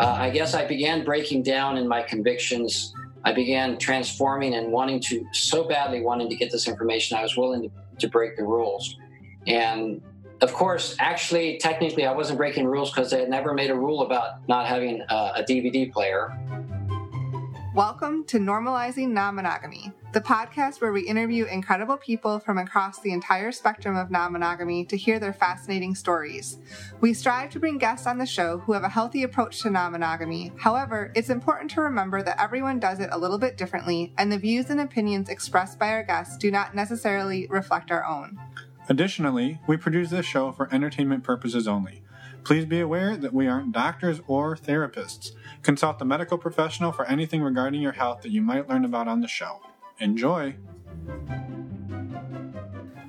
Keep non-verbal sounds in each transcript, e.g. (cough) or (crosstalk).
uh, I guess I began breaking down in my convictions. I began transforming and wanting to, so badly wanting to get this information, I was willing to, to break the rules. And of course, actually, technically, I wasn't breaking rules because they had never made a rule about not having a, a DVD player. Welcome to Normalizing Non Monogamy, the podcast where we interview incredible people from across the entire spectrum of non monogamy to hear their fascinating stories. We strive to bring guests on the show who have a healthy approach to non monogamy. However, it's important to remember that everyone does it a little bit differently, and the views and opinions expressed by our guests do not necessarily reflect our own. Additionally, we produce this show for entertainment purposes only. Please be aware that we aren't doctors or therapists. Consult a medical professional for anything regarding your health that you might learn about on the show. Enjoy!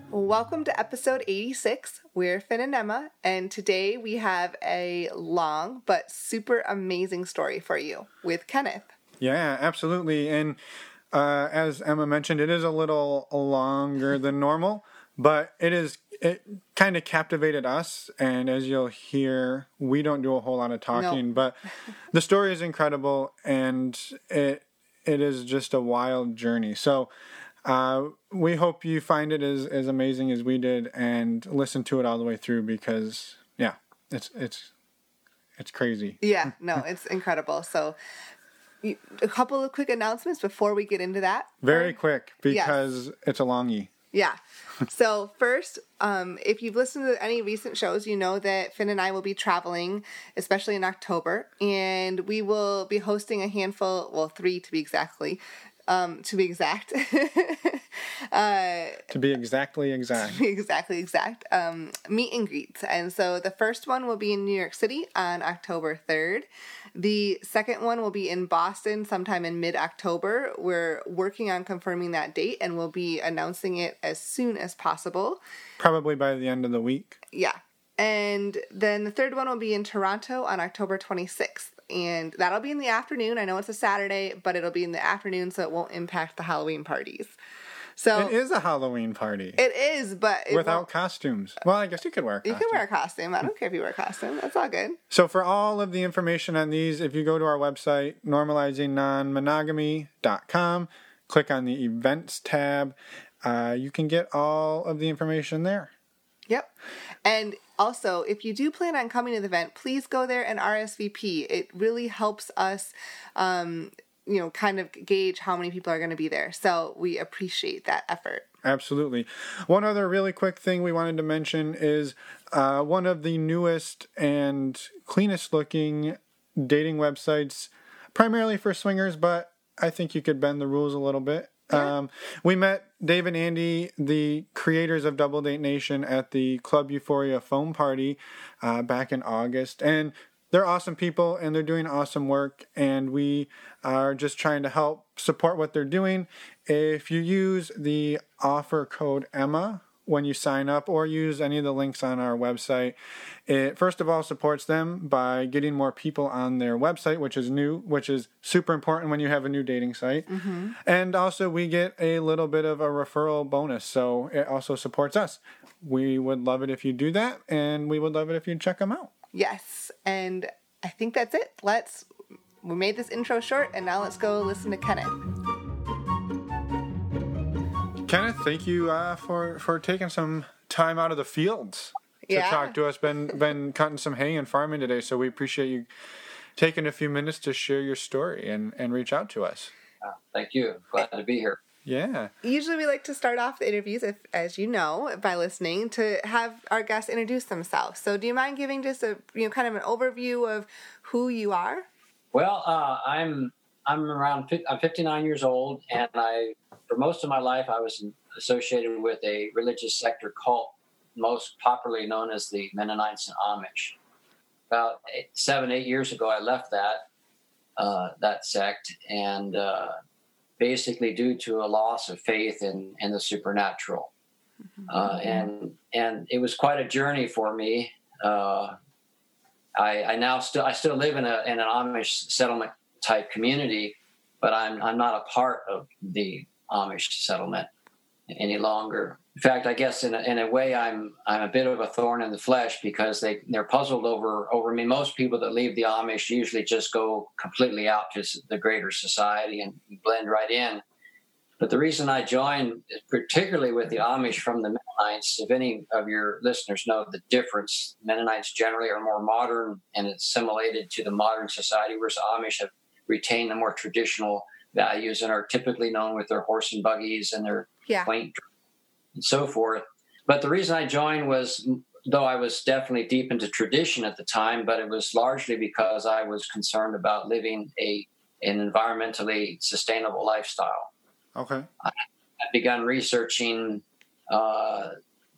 Welcome to episode 86. We're Finn and Emma, and today we have a long but super amazing story for you with Kenneth. Yeah, absolutely. And uh, as Emma mentioned, it is a little longer than normal, but it is it kind of captivated us and as you'll hear we don't do a whole lot of talking No. but the story is incredible and it it is just a wild journey so uh, we hope you find it as, as amazing as we did and listen to it all the way through because yeah it's it's it's crazy Yeah, (laughs) no, it's incredible. So, you- a couple of quick announcements before we get into that. very quick because it's a longie Yeah. So first, um, if you've listened to any recent shows, you know that Finn and I will be traveling, especially in October, and we will be hosting a handful, well, three to be exactly, um, to be exact, (laughs) uh, to be exactly exact be exactly exact, um, meet and greets. And so the first one will be in New York City on October 3rd. The second one will be in Boston sometime in mid October. We're working on confirming that date and we'll be announcing it as soon as possible. probably by the end of the week Yeah. And then the third one will be in Toronto on October 26th. And that'll be in the afternoon. I know it's a Saturday, but it'll be in the afternoon so it won't impact the Halloween parties. So it is a halloween party it is, but it without won't- costumes well i guess you could wear a You costume can wear a costume. I don't care if you wear a costume. That's all good. So for all of the information on these, if you go to our website, normalizingnonmonogamy.com, click on the events tab, uh, you can get all of the information there. Yep. And also, if you do plan on coming to the event, please go there and RSVP. It really helps us, um, you know, kind of gauge how many people are going to be there. So we appreciate that effort. Absolutely. One other really quick thing we wanted to mention is uh, one of the newest and cleanest looking dating websites, primarily for swingers, but I think you could bend the rules a little bit. Um, we met Dave and Andy, the creators of Double Date Nation, at the Club Euphoria foam party uh, back in August. And they're awesome people and they're doing awesome work. And we are just trying to help support what they're doing. If you use the offer code Emma when you sign up or use any of the links on our website, it first of all supports them by getting more people on their website, which is new, which is super important when you have a new dating site. Mm-hmm. And also, we get a little bit of a referral bonus, so it also supports us. We would love it if you do that, and we would love it if you check them out. Yes. And I think that's it. Let's. We made this intro short, and now let's go listen to Kenneth. Kenneth, thank you uh, for for taking some time out of the fields to Yeah. talk to us. Been been cutting some hay and farming today, so we appreciate you taking a few minutes to share your story and and reach out to us. Uh, thank you. Glad to be here. Yeah, Usually, we like to start off the interviews, if, as you know, by listening to have our guests introduce themselves. So, do you mind giving just a you know kind of an overview of who you are? Well, uh, I'm I'm around. I'm 59 years old, and I for most of my life I was associated with a religious sector cult, most popularly known as the Mennonites and Amish. About eight, seven, eight years ago, I left that uh, that sect, and uh, basically due to a loss of faith in in the supernatural, uh, and and it was quite a journey for me. Uh, I, I now still I still live in a in an Amish settlement type community, but I'm I'm not a part of the Amish settlement any longer. in fact, I guess in a, in a way, I'm I'm a bit of a thorn in the flesh because they they're puzzled over over me. Most people that leave the Amish usually just go completely out to the greater society and blend right in. But the reason I joined, particularly with the Amish from the Mennonites, if any of your listeners know the difference, Mennonites generally are more modern and assimilated to the modern society, whereas Amish have retained the more traditional values and are typically known with their horse and buggies and their yeah. quaint and so forth. But the reason I joined was, though I was definitely deep into tradition at the time, but it was largely because I was concerned about living a an environmentally sustainable lifestyle. Okay. I had begun researching uh,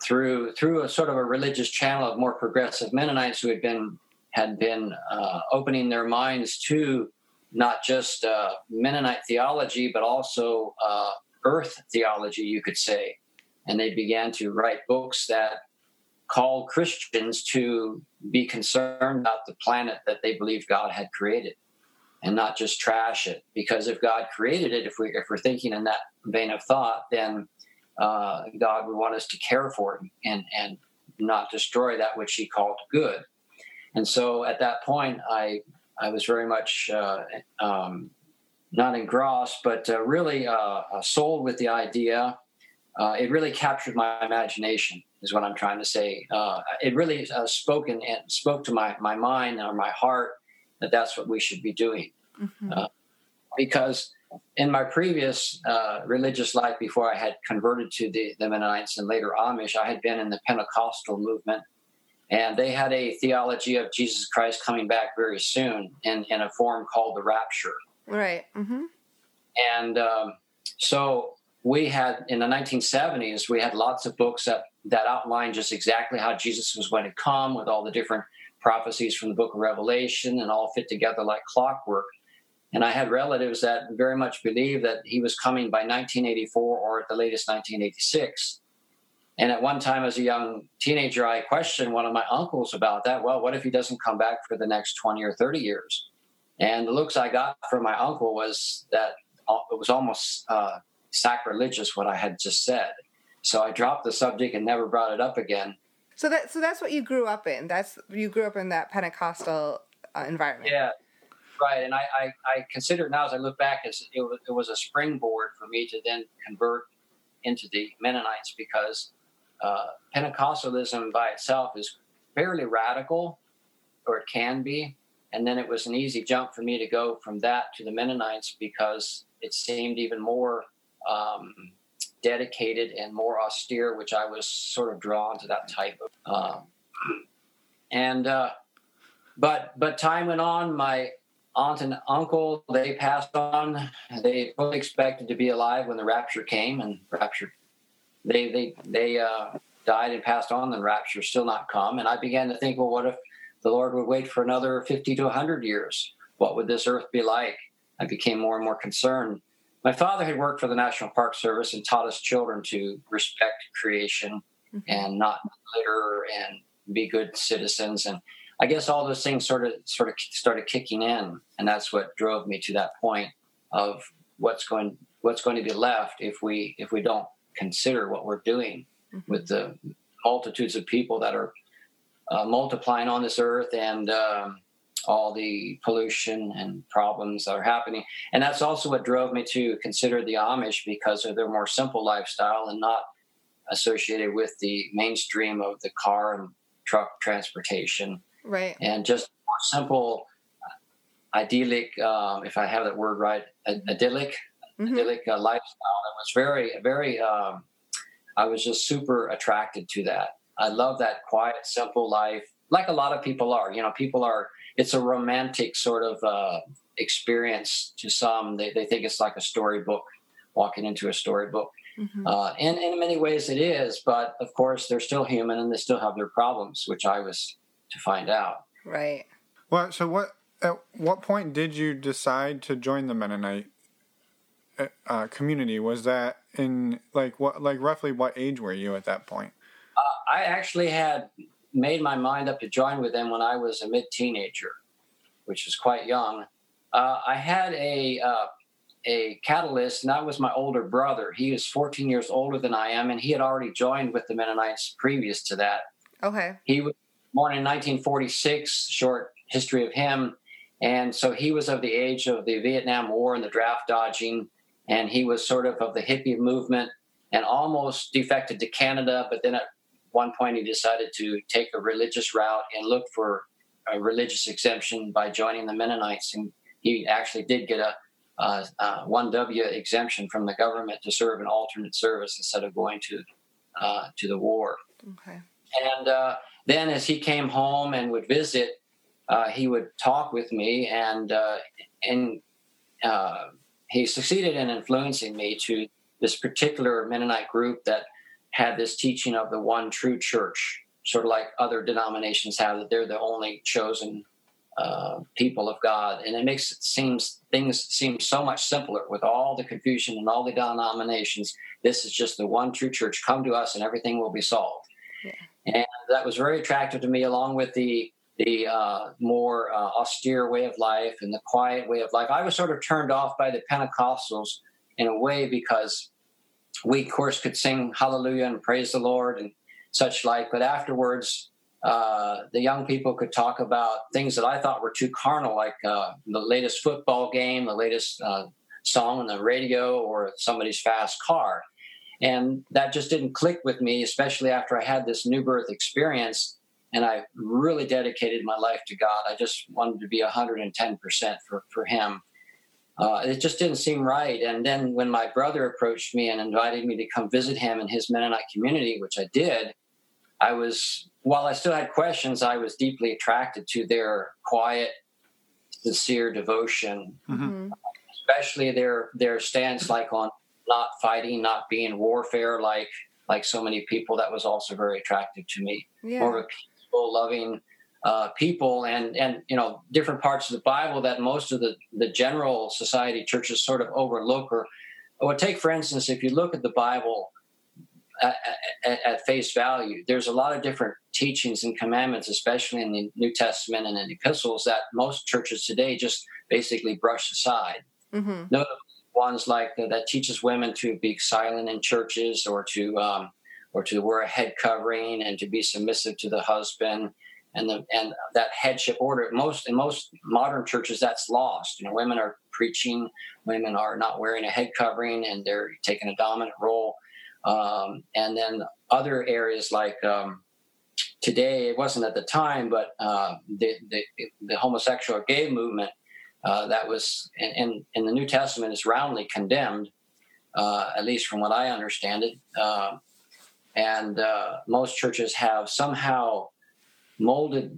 through through a sort of a religious channel of more progressive Mennonites who had been had been uh, opening their minds to not just uh, Mennonite theology, but also uh, earth theology, you could say and they began to write books that called Christians to be concerned about the planet that they believed God had created and not just trash it. Because if God created it, if, we, if we're thinking in that vein of thought, then uh, God would want us to care for it and, and not destroy that which He called good. And so at that point, I, I was very much uh, um, not engrossed, but uh, really uh, sold with the idea. Uh, it really captured my imagination is what i'm trying to say. Uh, it really uh, spoke and, and, spoke to my, my mind or my heart that that's what we should be doing. Mm-hmm. Uh, because in my previous uh, religious life before i had converted to the, the mennonites and later amish i had been in the pentecostal movement and they had a theology of jesus christ coming back very soon in, in a form called the rapture. Right mm-hmm. and um, so we had in the 1970s we had lots of books that that outlined just exactly how jesus was going to come with all the different prophecies from the book of revelation and all fit together like clockwork. And i had relatives that very much believed that he was coming by 1984 or at the latest 1986 and at one time as a young teenager i questioned one of my uncles about that well what if he doesn't come back for the next 20 or 30 years and the looks i got from my uncle was that it was almost uh, sacrilegious what I had just said. So I dropped the subject and never brought it up again. So that so that's what you grew up in. That's you grew up in that Pentecostal uh, environment. Yeah, right. And I, I, I consider it now as I look back as it was, it was a springboard for me to then convert into the Mennonites because uh, Pentecostalism by itself is fairly radical, or it can be. And then it was an easy jump for me to go from that to the Mennonites because it seemed even more um, dedicated and more austere, which I was sort of drawn to that type of. Um, and uh, but but time went on. My aunt and uncle they passed on. They fully expected to be alive when the rapture came, and rapture they they they uh, died and passed on. And rapture still not come. And I began to think, well, what if the Lord would wait for another fifty to hundred years? What would this earth be like? I became more and more concerned my father had worked for the National Park Service and taught us children to respect creation mm-hmm. and not litter and be good citizens. And I guess all those things sort of sort of started kicking in, and that's what drove me to that point of what's going what's going to be left if we if we don't consider what we're doing mm-hmm. with the multitudes of people that are uh, multiplying on this earth and um, all the pollution and problems that are happening. And that's also what drove me to consider the Amish because of their more simple lifestyle and not associated with the mainstream of the car and truck transportation. Right. And just more simple, uh, idyllic, um, if I have that word right, idyllic, mm-hmm. idyllic uh, lifestyle. It was very, very, um, I was just super attracted to that. I love that quiet, simple life, like a lot of people are. You know, people are it's a romantic sort of uh, experience to some. They, they think it's like a storybook, walking into a storybook. Mm-hmm. Uh, and, and in many ways it is, but of course they're still human and they still have their problems, which I was to find out. Right. Well, so what? At what point did you decide to join the Mennonite uh, uh community? Was that in like what, like roughly what age were you at that point? Uh, I actually had made my mind up to join with them when I was a mid teenager, which was quite young. Uh, I had a uh, a catalyst, and that was my older brother. He is 14 years older than I am, and he had already joined with the Mennonites previous to that. Okay. He was born in 1946, short history of him. And so he was of the age of the Vietnam War and the draft dodging, and he was sort of of the hippie movement and almost defected to Canada, but then at one point he decided to take a religious route and look for a religious exemption by joining the Mennonites. And he actually did get a, a, a 1W exemption from the government to serve an alternate service instead of going to uh, to the war. Okay. And uh, then as he came home and would visit, uh, he would talk with me, and uh, and uh, he succeeded in influencing me to this particular Mennonite group that had this teaching of the one true church, sort of like other denominations have that they're the only chosen uh, people of God, and it makes it seems things seem so much simpler with all the confusion and all the denominations. This is just the one true church. Come to us, and everything will be solved. Yeah. And that was very attractive to me, along with the the uh, more uh, austere way of life and the quiet way of life. I was sort of turned off by the Pentecostals in a way because we, of course, could sing hallelujah and praise the Lord and such like, but afterwards, uh, the young people could talk about things that I thought were too carnal, like uh, the latest football game, the latest uh, song on the radio, or somebody's fast car. And that just didn't click with me, especially after I had this new birth experience and I really dedicated my life to God. I just wanted to be 110% for, for Him. Uh, it just didn't seem right. And then when my brother approached me and invited me to come visit him in his Mennonite community, which I did, I was, while I still had questions, I was deeply attracted to their quiet, sincere devotion, mm-hmm. especially their their stance, like on not fighting, not being warfare, like like so many people. That was also very attractive to me. Yeah. More of a peaceful, loving uh, people, and and you know different parts of the Bible that most of the the general society churches sort of overlook. Or, or take for instance, if you look at the Bible. At, at, at, face value, there's a lot of different teachings and commandments, especially in the New Testament and in epistles, that most churches today just basically brush aside. Mm-hmm. Notably, ones like the, that teaches women to be silent in churches or to um, or to wear a head covering and to be submissive to the husband. And the and that headship order most in most modern churches that's lost. You know women are preaching women are not wearing a head covering and they're taking a dominant role. Um, and then other areas like um, today it wasn't at the time but uh, the, the, the homosexual gay movement uh, that was in, in the new testament is roundly condemned uh, at least from what i understand it. Uh, and uh, most churches have somehow molded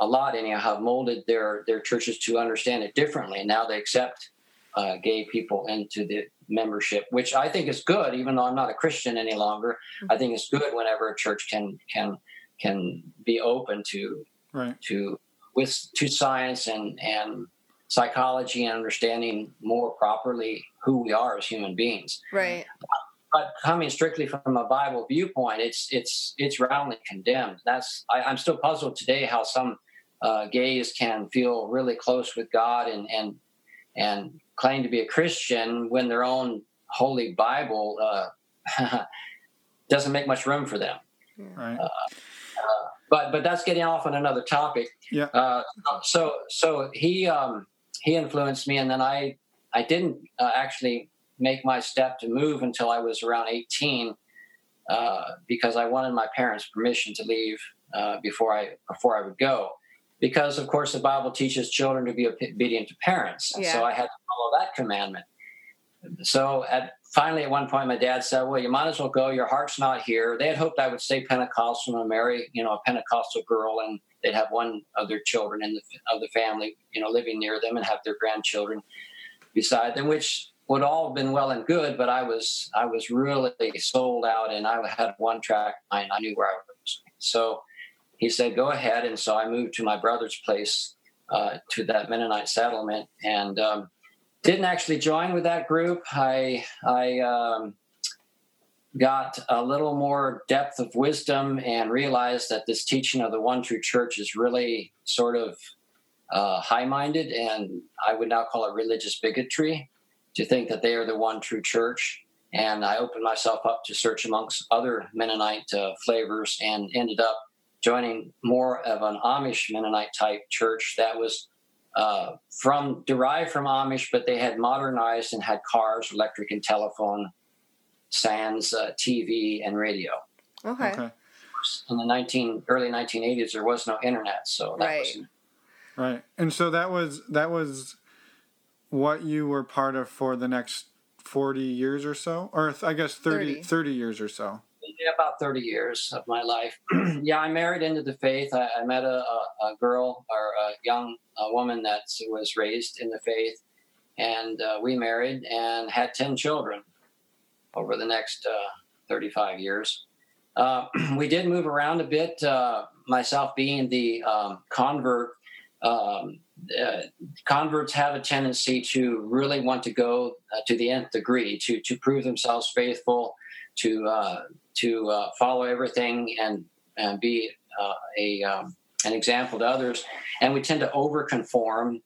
a lot anyhow have molded their their churches to understand it differently and now they accept uh, gay people into the membership which i think is good even though i'm not a christian any longer mm-hmm. i think it's good whenever a church can can can be open to right. to with to science and and psychology and understanding more properly who we are as human beings right but coming strictly from a Bible viewpoint, it's it's it's roundly condemned. That's I, am still puzzled today how some uh, gays can feel really close with God and and and claim to be a Christian when their own holy Bible uh, (laughs) doesn't make much room for them. Right. Uh, uh, but but that's getting off on another topic. Yeah. Uh, so so he um, he influenced me, and then I I didn't uh, actually make my step to move until I was around 18 uh, because I wanted my parents' permission to leave uh, before I before I would go. Because of course the Bible teaches children to be obedient to parents, yeah. so I had to follow that commandment. So at finally at one point my dad said, "Well, you might as well go. Your heart's not here." They had hoped I would stay Pentecostal and marry, you know, a Pentecostal girl, and they'd have one of their children in the of the family, you know, living near them and have their grandchildren beside them, which would all have been well and good, but I was I was really sold out, and I had one track mind. I knew where I was. So he said, "Go ahead." And so I moved to my brother's place uh, to that Mennonite settlement, and um, didn't actually join with that group. I I um, got a little more depth of wisdom and realized that this teaching of the one true church is really sort of uh, high minded, and I would now call it religious bigotry to think that they are the one true church. And I opened myself up to search amongst other Mennonite uh, flavors and ended up joining more of an Amish Mennonite type church that was uh, from derived from Amish, but they had modernized and had cars, electric and telephone, sans uh, TV and radio. Okay. okay. In the 19 early 1980s, there was no internet, so that right. was right. And so that was that was what you were part of for the next 40 years or so, or I guess 30, 30. 30 years or so. Yeah, about 30 years of my life. (clears throat) yeah, I married into the faith. I, I met a, a, a, girl or a young a woman that was raised in the faith, and uh, we married and had 10 children over the next uh, 35 years. Uh, (clears throat) we did move around a bit, uh, myself being the um, convert. Um, uh, converts have a tendency to really want to go uh, to the nth degree to to prove themselves faithful, to uh, to uh, follow everything and and be a um, an example to others, and we tend to overconform.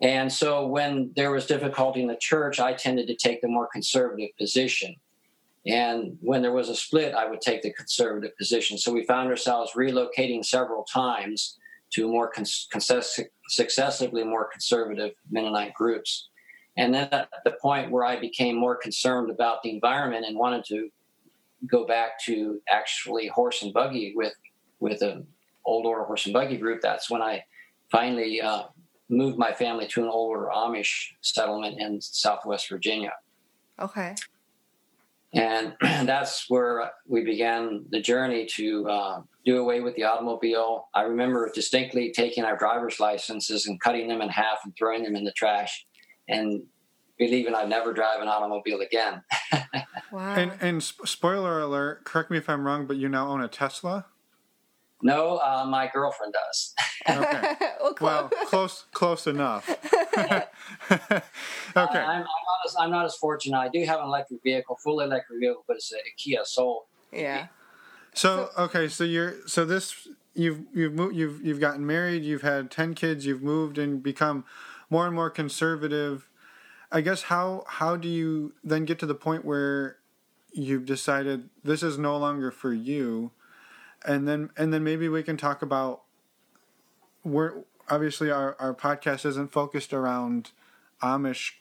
And so, when there was difficulty in the church, I tended to take the more conservative position. And when there was a split, I would take the conservative position. So we found ourselves relocating several times to more successively more conservative Mennonite groups. And then at the point where I became more concerned about the environment and wanted to go back to actually horse and buggy with with an old order horse and buggy group, that's when I finally uh, moved my family to an old order Amish settlement in Southwest Virginia. Okay. And (clears throat) that's where we began the journey to uh, do away with the automobile. I remember distinctly taking our driver's licenses and cutting them in half and throwing them in the trash and believing I'd never drive an automobile again. (laughs) wow. And, and spoiler alert, correct me if I'm wrong, but you now own a Tesla? No, uh, my girlfriend does. okay. (laughs) well, close. well, close, close enough. (laughs) okay. Uh, I'm, I'm, not as, I'm not as fortunate. I do have an electric vehicle, full electric vehicle, but it's a, a Kia Soul. Yeah. So okay, so you're so this you've you've moved, you've you've gotten married, you've had ten kids, you've moved and become more and more conservative. I guess how how do you then get to the point where you've decided this is no longer for you, and then and then maybe we can talk about where obviously our our podcast isn't focused around Amish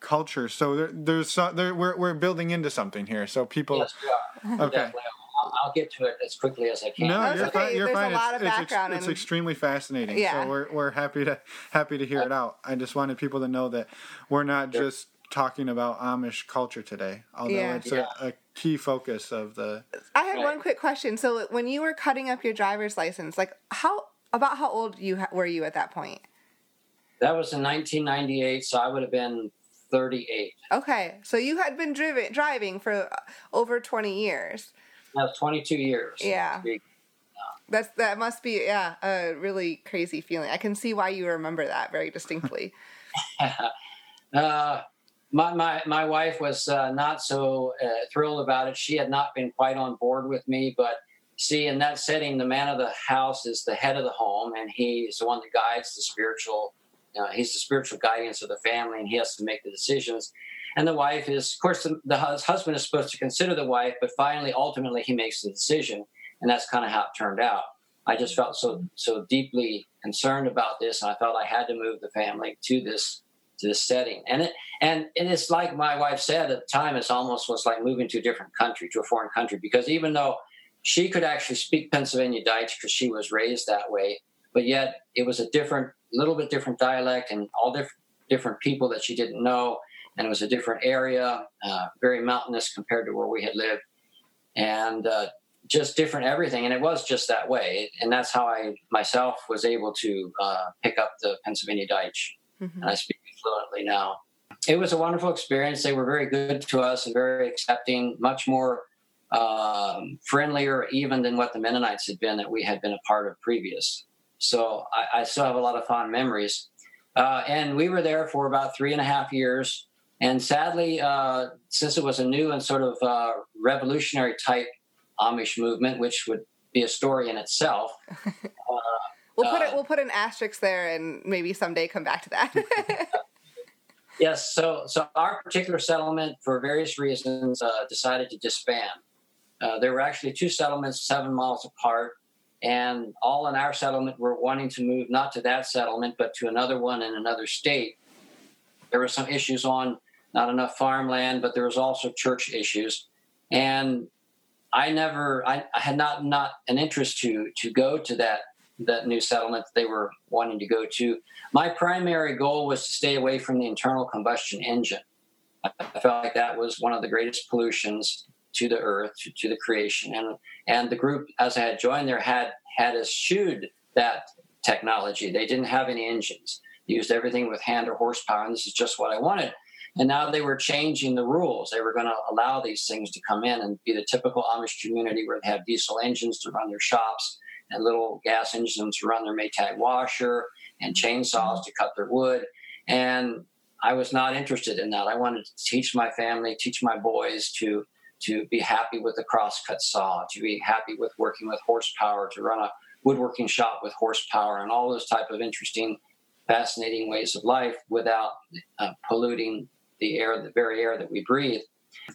culture, so there, there's there, we're we're building into something here, so people. Yes, we are. Okay. Definitely I'll get to it as quickly as I can. No, you're okay. fine. You're There's fine. a lot it's, of background. It's, it's extremely fascinating. Yeah. So we're we're happy to happy to hear it out. I just wanted people to know that we're not sure. just talking about Amish culture today, although yeah. it's yeah. A, a, key focus of the. I had right. one quick question. So when you were cutting up your driver's license, like how about how old you were you at that point? That was in 1998, so I would have been 38. Okay, so you had been driven, driving for uh, over 20 years. That's 22 years. Yeah. That's that must be yeah a really crazy feeling. I can see why you remember that very distinctly. (laughs) (laughs) uh, my, my my wife was uh, not so uh, thrilled about it. She had not been quite on board with me, but see, in that setting, the man of the house is the head of the home, and he is the one that guides the spiritual. You know, he's the spiritual guidance of the family, and he has to make the decisions and the wife is, of course, the, the husband is supposed to consider the wife, but finally, ultimately, he makes the decision, and that's kind of how it turned out. I just felt so so deeply concerned about this, and I felt I had to move the family to this to this setting. And it and it is like my wife said at the time, it's almost was like moving to a different country, to a foreign country, because even though she could actually speak Pennsylvania Dutch because she was raised that way, but yet it was a different, little bit different dialect and all different different people that she didn't know and it was a different area, uh, very mountainous compared to where we had lived, and uh, just different everything. And it was just that way, and that's how I myself was able to uh, pick up the Pennsylvania Dutch, mm-hmm. and I speak fluently now. It was a wonderful experience. They were very good to us and very accepting, much more um, friendlier even than what the Mennonites had been that we had been a part of previous. So I, I still have a lot of fond memories. Uh, and we were there for about three and a half years. And sadly, uh, since it was a new and sort of uh, revolutionary type Amish movement, which would be a story in itself. Uh, (laughs) we'll put it. We'll put an asterisk there, and maybe someday come back to that. (laughs) yes. So, so our particular settlement, for various reasons, uh, decided to disband. Uh, there were actually two settlements seven miles apart, and all in our settlement were wanting to move not to that settlement, but to another one in another state. There were some issues on not enough farmland, but there was also church issues, and I never, I, I had not not an interest to to go to that that new settlement that they were wanting to go to. My primary goal was to stay away from the internal combustion engine. I felt like that was one of the greatest pollutions to the earth, to, to the creation, and and the group as I had joined there had had eschewed that technology. They didn't have any engines; they used everything with hand or horsepower, and this is just what I wanted. And now they were changing the rules. They were going to allow these things to come in and be the typical Amish community where they have diesel engines to run their shops and little gas engines to run their Maytag washer and chainsaws to cut their wood. And I was not interested in that. I wanted to teach my family, teach my boys to to be happy with the crosscut saw, to be happy with working with horsepower, to run a woodworking shop with horsepower, and all those type of interesting, fascinating ways of life without uh, polluting the air, the very air that we breathe.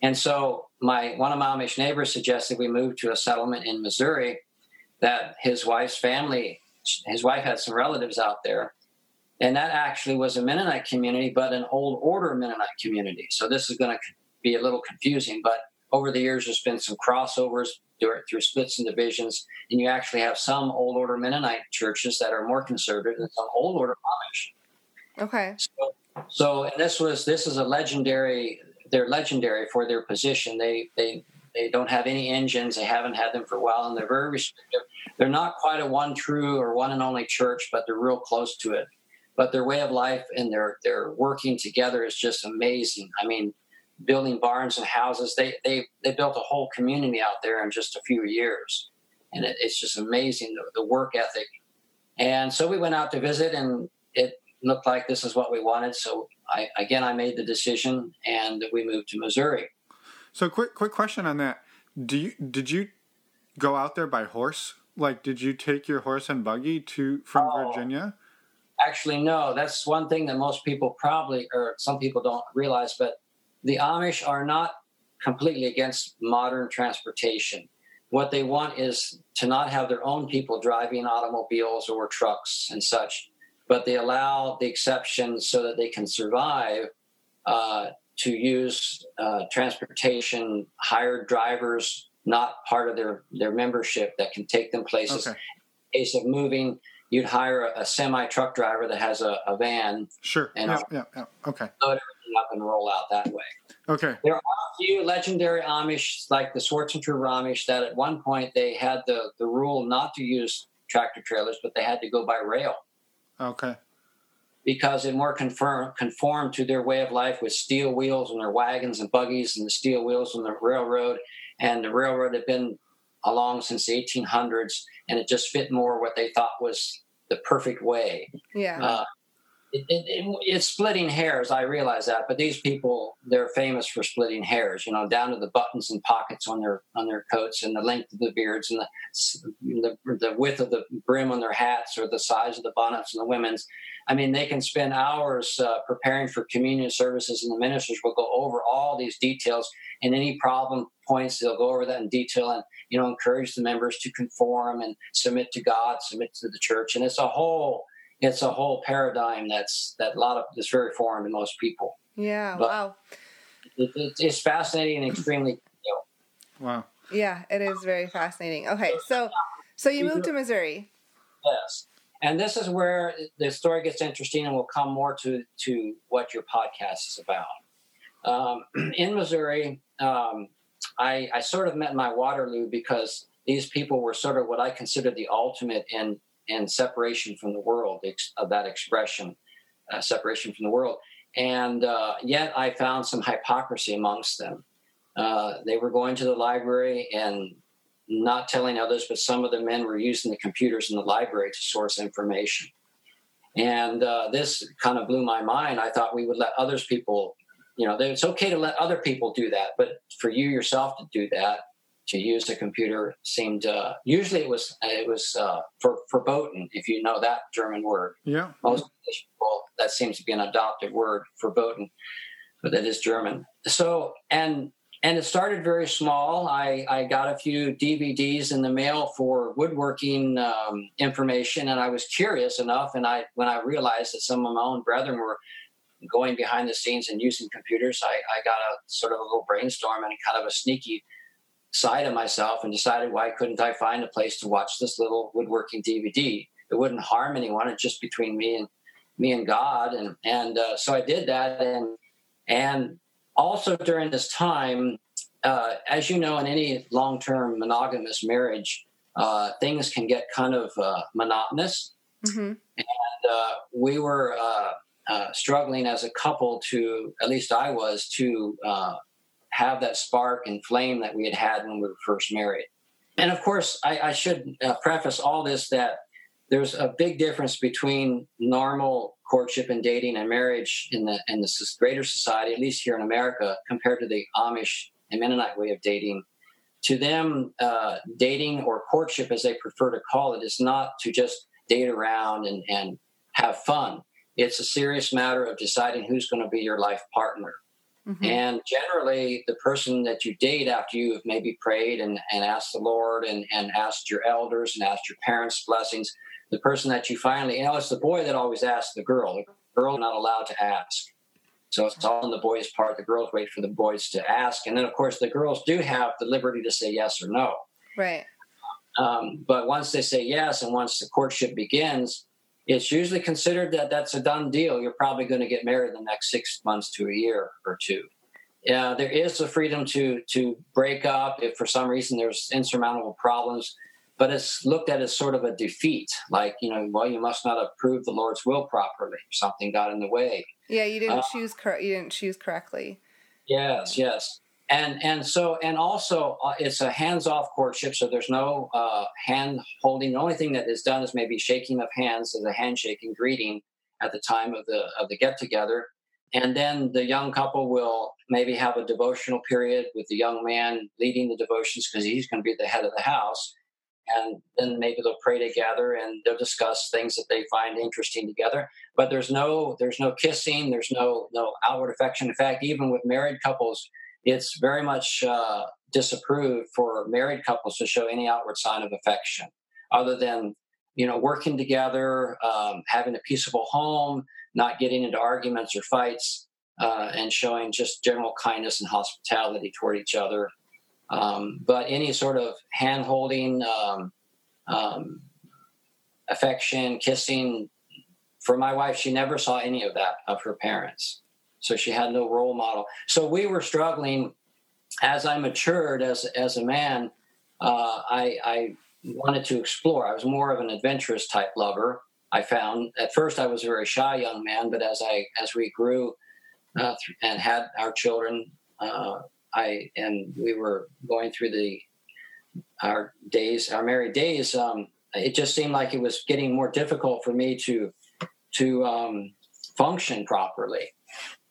And so, my one of my Amish neighbors suggested we move to a settlement in Missouri that his wife's family, his wife had some relatives out there. And that actually was a Mennonite community, but an old order Mennonite community. So this is going to be a little confusing, but over the years, there's been some crossovers through, splits and divisions, and you actually have some old order Mennonite churches that are more conservative and some old order Amish. Okay. So, so and this was this is a legendary. They're legendary for their position. They they they don't have any engines. They haven't had them for a while, and they're very restrictive. They're not quite a one true or one and only church, but they're real close to it. But their way of life and their their working together is just amazing. I mean, building barns and houses. They they they built a whole community out there in just a few years, and it, it's just amazing the, the work ethic. And so we went out to visit, and looked like this is what we wanted. So I again I made the decision, and we moved to Missouri. So quick quick question on that. Do you did you go out there by horse? Like did you take your horse and buggy to from oh, Virginia? Actually no, that's one thing that most people probably or some people don't realize but the Amish are not completely against modern transportation. What they want is to not have their own people driving automobiles or trucks and such, but they allow the exceptions so that they can survive uh, to use uh, transportation, hired drivers, not part of their, their membership that can take them places. Okay. In case of moving, you'd hire a, a semi truck driver that has a, a van. Sure. And yeah, yeah, yeah. Okay. Load everything up and roll out that way. Okay. There are a few legendary Amish, like the Swartzentruber Amish, that at one point they had the, the rule not to use tractor trailers, but they had to go by rail. Okay because it more conform, conformed to their way of life with steel wheels and their wagons and buggies and the steel wheels on the railroad. And the railroad had been along since the 1800s, and it just fit more what they thought was the perfect way. Yeah. Uh, it, it, it, it's splitting hairs. I realize that, but these people they're famous for splitting hairs. You know, down to the buttons and pockets on their on their coats, and the length of the beards, and the the, the width of the brim on their hats, or the size of the bonnets on the women's. I mean, they can spend hours uh, preparing for communion services, and the ministers will go over all these details. And any problem points, they'll go over that in detail, and you know, encourage the members to conform and submit to God, submit to the church, and it's a whole it's a whole paradigm that's that a lot of that's very foreign to most people. Yeah. But wow. It, it, it's fascinating and extremely. You know, wow. Yeah, it is very fascinating. Okay, so so you moved to Missouri. Yes, and this is where the story gets interesting, and we'll come more to to what your podcast is about. Um, (clears throat) in Missouri, um, I, I sort of met my Waterloo because these people were sort of what I consider the ultimate in and separation from the world of that expression, uh, separation from the world. And uh, yet I found some hypocrisy amongst them. Uh, they were going to the library and not telling others, but some of the men were using the computers in the library to source information. And uh, this kind of blew my mind. I thought we would let others people, you know, it's okay to let other people do that, but for you yourself to do that, to use a computer seemed uh, usually it was it was uh, for verboten if you know that German word. Yeah. Most people that seems to be an adopted word verboten, but that is German. So and and it started very small. I, I got a few DVDs in the mail for woodworking um, information, and I was curious enough. And I when I realized that some of my own brethren were going behind the scenes and using computers, I, I got a sort of a little brainstorm and kind of a sneaky side of myself and decided why couldn't I find a place to watch this little woodworking DVD? It wouldn't harm anyone. It's just between me and me and God, and and uh, so I did that, and and also during this time, uh, as you know, in any long-term monogamous marriage, uh, things can get kind of uh, monotonous, mm-hmm. and uh, we were uh, uh, struggling as a couple to, at least I was, to have that spark and flame that we had had when we were first married. And of course, I, I should preface all this that there's a big difference between normal courtship and dating and marriage in the in the greater society, at least here in America, compared to the Amish and Mennonite way of dating. To them, uh, dating or courtship, as they prefer to call it, is not to just date around and, and have fun. It's a serious matter of deciding who's going to be your life partner. Mm-hmm. And generally, the person that you date after you have maybe prayed and, and asked the Lord and, and asked your elders and asked your parents' blessings, the person that you finally, you know, it's the boy that always asks the girl. The girl not allowed to ask. So it's all on the boys' part. The girls wait for the boys to ask. And then, of course, the girls do have the liberty to say yes or no. Right. Um, but once they say yes and once the courtship begins, it's usually considered that that's a done deal. You're probably going to get married in the next six months to a year or two. Yeah, there is the freedom to to break up if for some reason there's insurmountable problems but it's looked at as sort of a defeat. Like you know well you must not approve the lord's will properly. Something got in the way. Yeah you didn't uh, choose cor- you didn't choose correctly. Yes yes and and so and also uh, it's a hands-off courtship so there's no uh, hand holding. The only thing that is done is maybe shaking of hands as a handshake and greeting at the time of the of the get together and then the young couple will maybe have a devotional period with the young man leading the devotions because he's going to be the head of the house. And then maybe they'll pray together and they'll discuss things that they find interesting together. But there's no there's no kissing there's no no outward affection. In fact even with married couples it's very much uh, disapproved for married couples to show any outward sign of affection other than you know working together um, having a peaceable home not getting into arguments or fights uh, and showing just general kindness and hospitality toward each other um, but any sort of hand holding, um, um, affection, kissing, for my wife, she never saw any of that of her parents. So she had no role model. So we were struggling as I matured as, as a man. Uh, I, I wanted to explore. I was more of an adventurous type lover. I found at first I was a very shy young man, but as I as we grew uh, and had our children, uh, I and we were going through the our days, our married days. Um, it just seemed like it was getting more difficult for me to to um, function properly,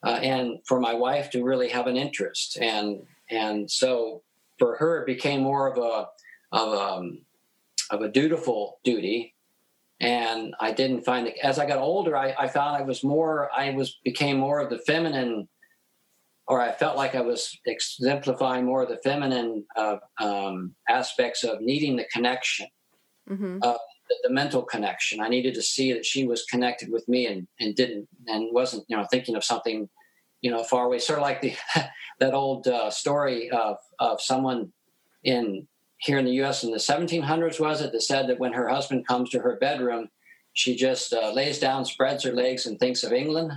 uh, and for my wife to really have an interest. And and so for her, it became more of a of um, of a dutiful duty and I didn't find it as I got older. I, I, found I was more. I was became more of the feminine or I felt like I was exemplifying more of the feminine uh, um, aspects of needing the connection, mm-hmm. uh, the, the, mental connection. I needed to see that she was connected with me and, and didn't and wasn't you know thinking of something you know far away. Sort of like the (laughs) that old uh, story of of someone in here in the U.S. in the 1700s was it that said that when her husband comes to her bedroom, she just uh, lays down, spreads her legs, and thinks of England.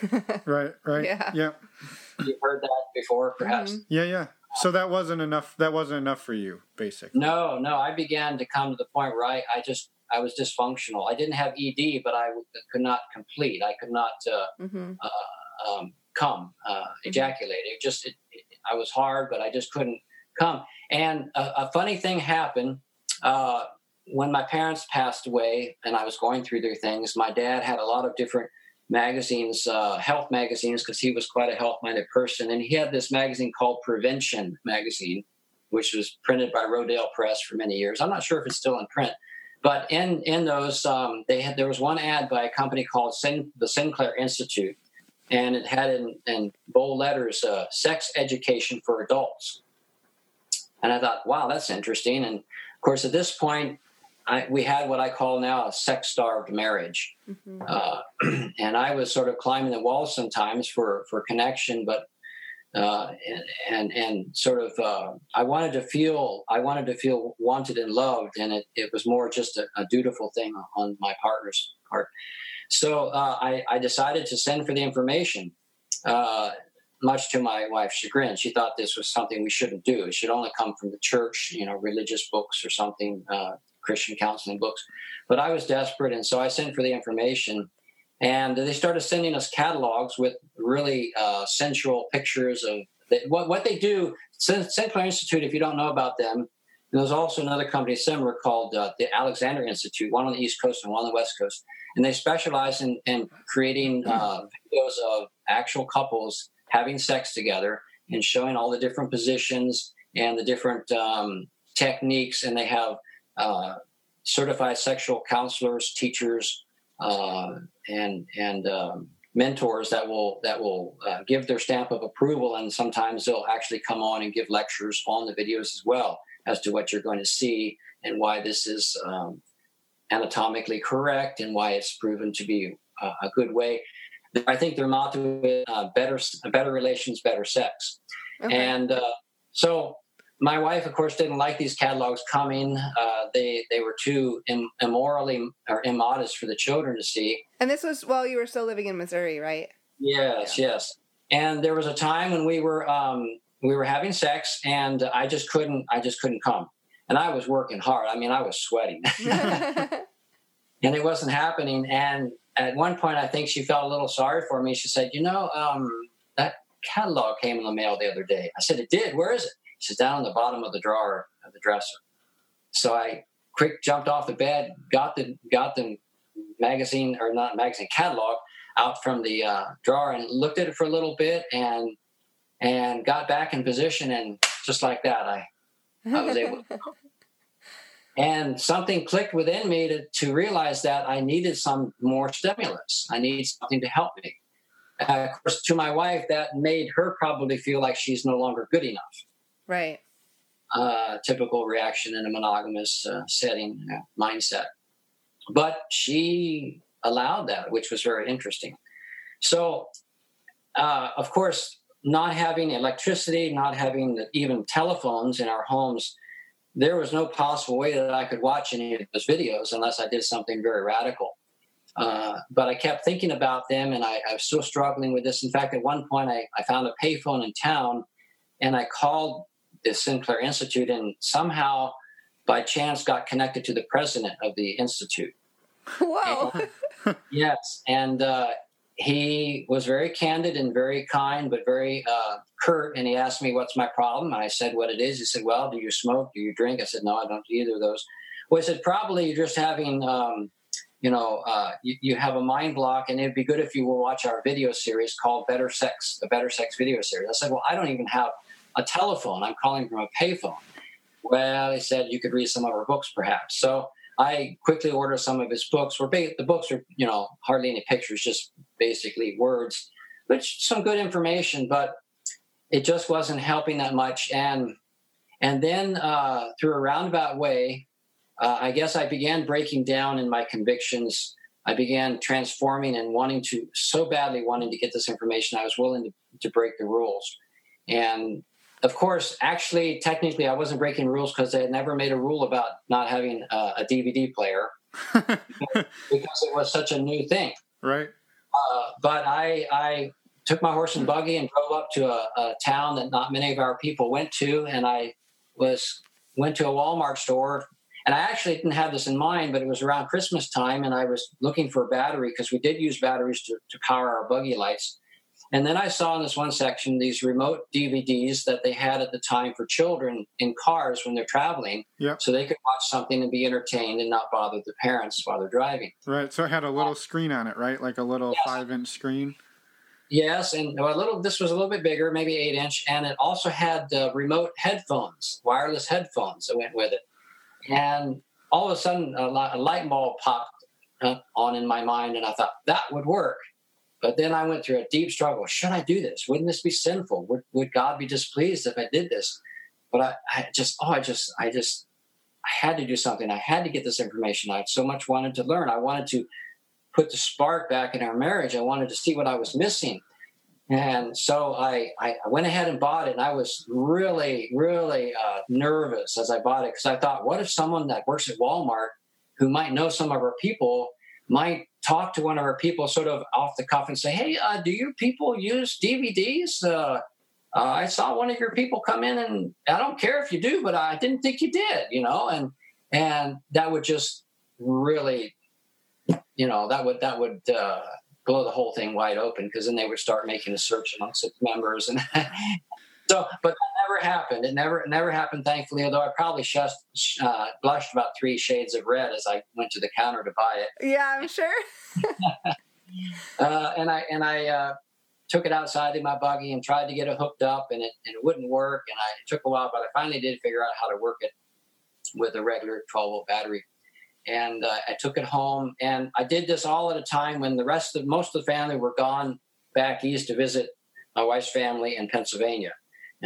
(laughs) right. Right. (laughs) Yeah. Yeah you've heard that before, perhaps. Mm-hmm. Yeah, yeah. So that wasn't enough. That wasn't enough for you, basically. No, no. I began to come to the point where I, I just, I was dysfunctional. I didn't have ED, but I could not complete. I could not uh, mm-hmm. uh, um, come, uh, mm-hmm. ejaculate. It just, it, it, I was hard, but I just couldn't come. And a, a funny thing happened uh, when my parents passed away, and I was going through their things. My dad had a lot of different magazines, uh, health magazines, because he was quite a health minded person. And he had this magazine called Prevention Magazine. which was printed by Rodale Press for many years. I'm not sure if it's still in print, but in in those um, they had there was one ad by a company called Sin, the Sinclair Institute, and it had in, in bold letters uh, "sex education for adults." And I thought, wow, that's interesting. And of course, at this point, I, we had what I call now a sex starved marriage. Mm-hmm. Uh, (clears throat) and I was sort of climbing the wall sometimes for, for connection, but uh, and, and, and sort of uh, I wanted to feel I wanted to feel wanted and loved, and it, it was more just a, a dutiful thing on my partner's part. So uh, I, I, decided to send for the information. Uh, much to my wife's chagrin, she thought this was something we shouldn't do. It should only come from the church, you know, religious books or something, uh, Christian counseling books. But I was desperate, and so I sent for the information. And they started sending us catalogs with really uh, sensual pictures of the, what, what they do. Sinclair Institute, if you don't know about them, there's also another company similar called uh, the Alexander Institute, one on the East Coast and one on the West Coast. And they specialize in, in creating uh, videos of actual couples having sex together and showing all the different positions and the different um, techniques. And they have uh, certified sexual counselors, teachers, uh, and and um, mentors that will that will uh, give their stamp of approval. And sometimes they'll actually come on and give lectures on the videos as well as to what you're going to see and why this is um, anatomically correct and why it's proven to be a, a good way. I think their motto is uh, better, better relations, better sex. Okay. And uh, so my wife, of course, didn't like these catalogs coming. Uh, they they were too Im- immorally or immodest for the children to see. And this was while you were still living in Missouri, right? Yes, yeah. yes. And there was a time when we were um, we were having sex, and I just couldn't I just couldn't come, and I was working hard. I mean, I was sweating, (laughs) (laughs) and it wasn't happening. And at one point, I think she felt a little sorry for me. She said, "You know, um, that catalog came in the mail the other day." I said, "It did. Where is it?" She "Down in the bottom of the drawer of the dresser." So I quick jumped off the bed, got the got the magazine or not magazine catalog out from the uh, drawer, and looked at it for a little bit, and and got back in position, and just like that, I I was able. to (laughs) And something clicked within me to, to realize that I needed some more stimulus. I need something to help me. Uh, of course, to my wife, that made her probably feel like she's no longer good enough. Right. Uh, typical reaction in a monogamous uh, setting uh, mindset. But she allowed that, which was very interesting. So, uh, of course, not having electricity, not having even telephones in our homes there was no possible way that I could watch any of those videos unless I did something very radical. Uh, but I kept thinking about them, and I, I, was still struggling with this. In fact, at one point, I, I found a payphone in town, and I called the Sinclair Institute, and somehow, by chance, got connected to the president of the institute. Whoa! And, (laughs) yes, and uh, he was very candid and very kind, but very uh, curt. And he asked me, "What's my problem?" And I said, "What it is." He said, "Well, do you smoke? Do you drink?" I said, "No, I don't do either of those." Well, he said, "Probably you're just having, um, you know, uh, you, you, have a mind block, and it'd be good if you will watch our video series called Better Sex, the Better Sex video series." I said, "Well, I don't even have a telephone. I'm calling from a payphone." Well, he said you could read some of our books, perhaps. So I quickly ordered some of his books. Were ba- the books are you know hardly any pictures, just basically words, which some good information, but it just wasn't helping that much. And and then uh, through a roundabout way, uh, I guess I began breaking down in my convictions. I began transforming and wanting to so badly wanting to get this information. I was willing to, to break the rules. And of course, actually, technically, I wasn't breaking rules because they had never made a rule about not having a, a DVD player (laughs) because it was such a new thing. Right. Uh, but I, I took my horse and buggy and drove up to a, a, town that not many of our people went to, and I was went to a Walmart store. And I actually didn't have this in mind, but it was around Christmas time, and I was looking for a battery because we did use batteries to, to power our buggy lights. And then I saw in this one section these remote DVDs that they had at the time for children in cars when they're traveling. Yep. So they could watch something and be entertained and not bother the parents while they're driving. Right. So it had a little screen on it, right? Like a little yes. five inch screen. Yes, and a little. This was a little bit bigger, maybe eight inch, and it also had uh, remote headphones, wireless headphones that went with it. And all of a sudden, a light bulb popped on in my mind, and I thought that would work. But then I went through a deep struggle. Should I do this? Wouldn't this be sinful? Would, would God be displeased if I did this? But I, I just, oh, I just, I just, I had to do something. I had to get this information. I so much wanted to learn. I wanted to put the spark back in our marriage. I wanted to see what I was missing. And so I, I went ahead and bought it. And I was really, really uh, nervous as I bought it because I thought, what if someone that works at Walmart who might know some of our people might talk to one of our people sort of off the cuff and say, hey, uh, do you people use DVDs? Uh, uh, I saw one of your people come in and I don't care if you do, but I didn't think you did, you know, and, and that would just really you know that would that would uh, blow the whole thing wide open because then they would start making a search amongst its members and (laughs) so but never happened. It never it never happened thankfully although i probably just uh, blushed about three shades of red as i went to the counter to buy it. Yeah i'm sure. (laughs) Uh, and i and i uh, took it outside in my buggy and tried to get it hooked up and it, and it wouldn't work and I, it took a while but i finally did figure out how to work it with a regular 12 volt battery. And uh, I took it home. And I did this all at a time when the rest of most of the family were gone back east to visit my wife's family in Pennsylvania,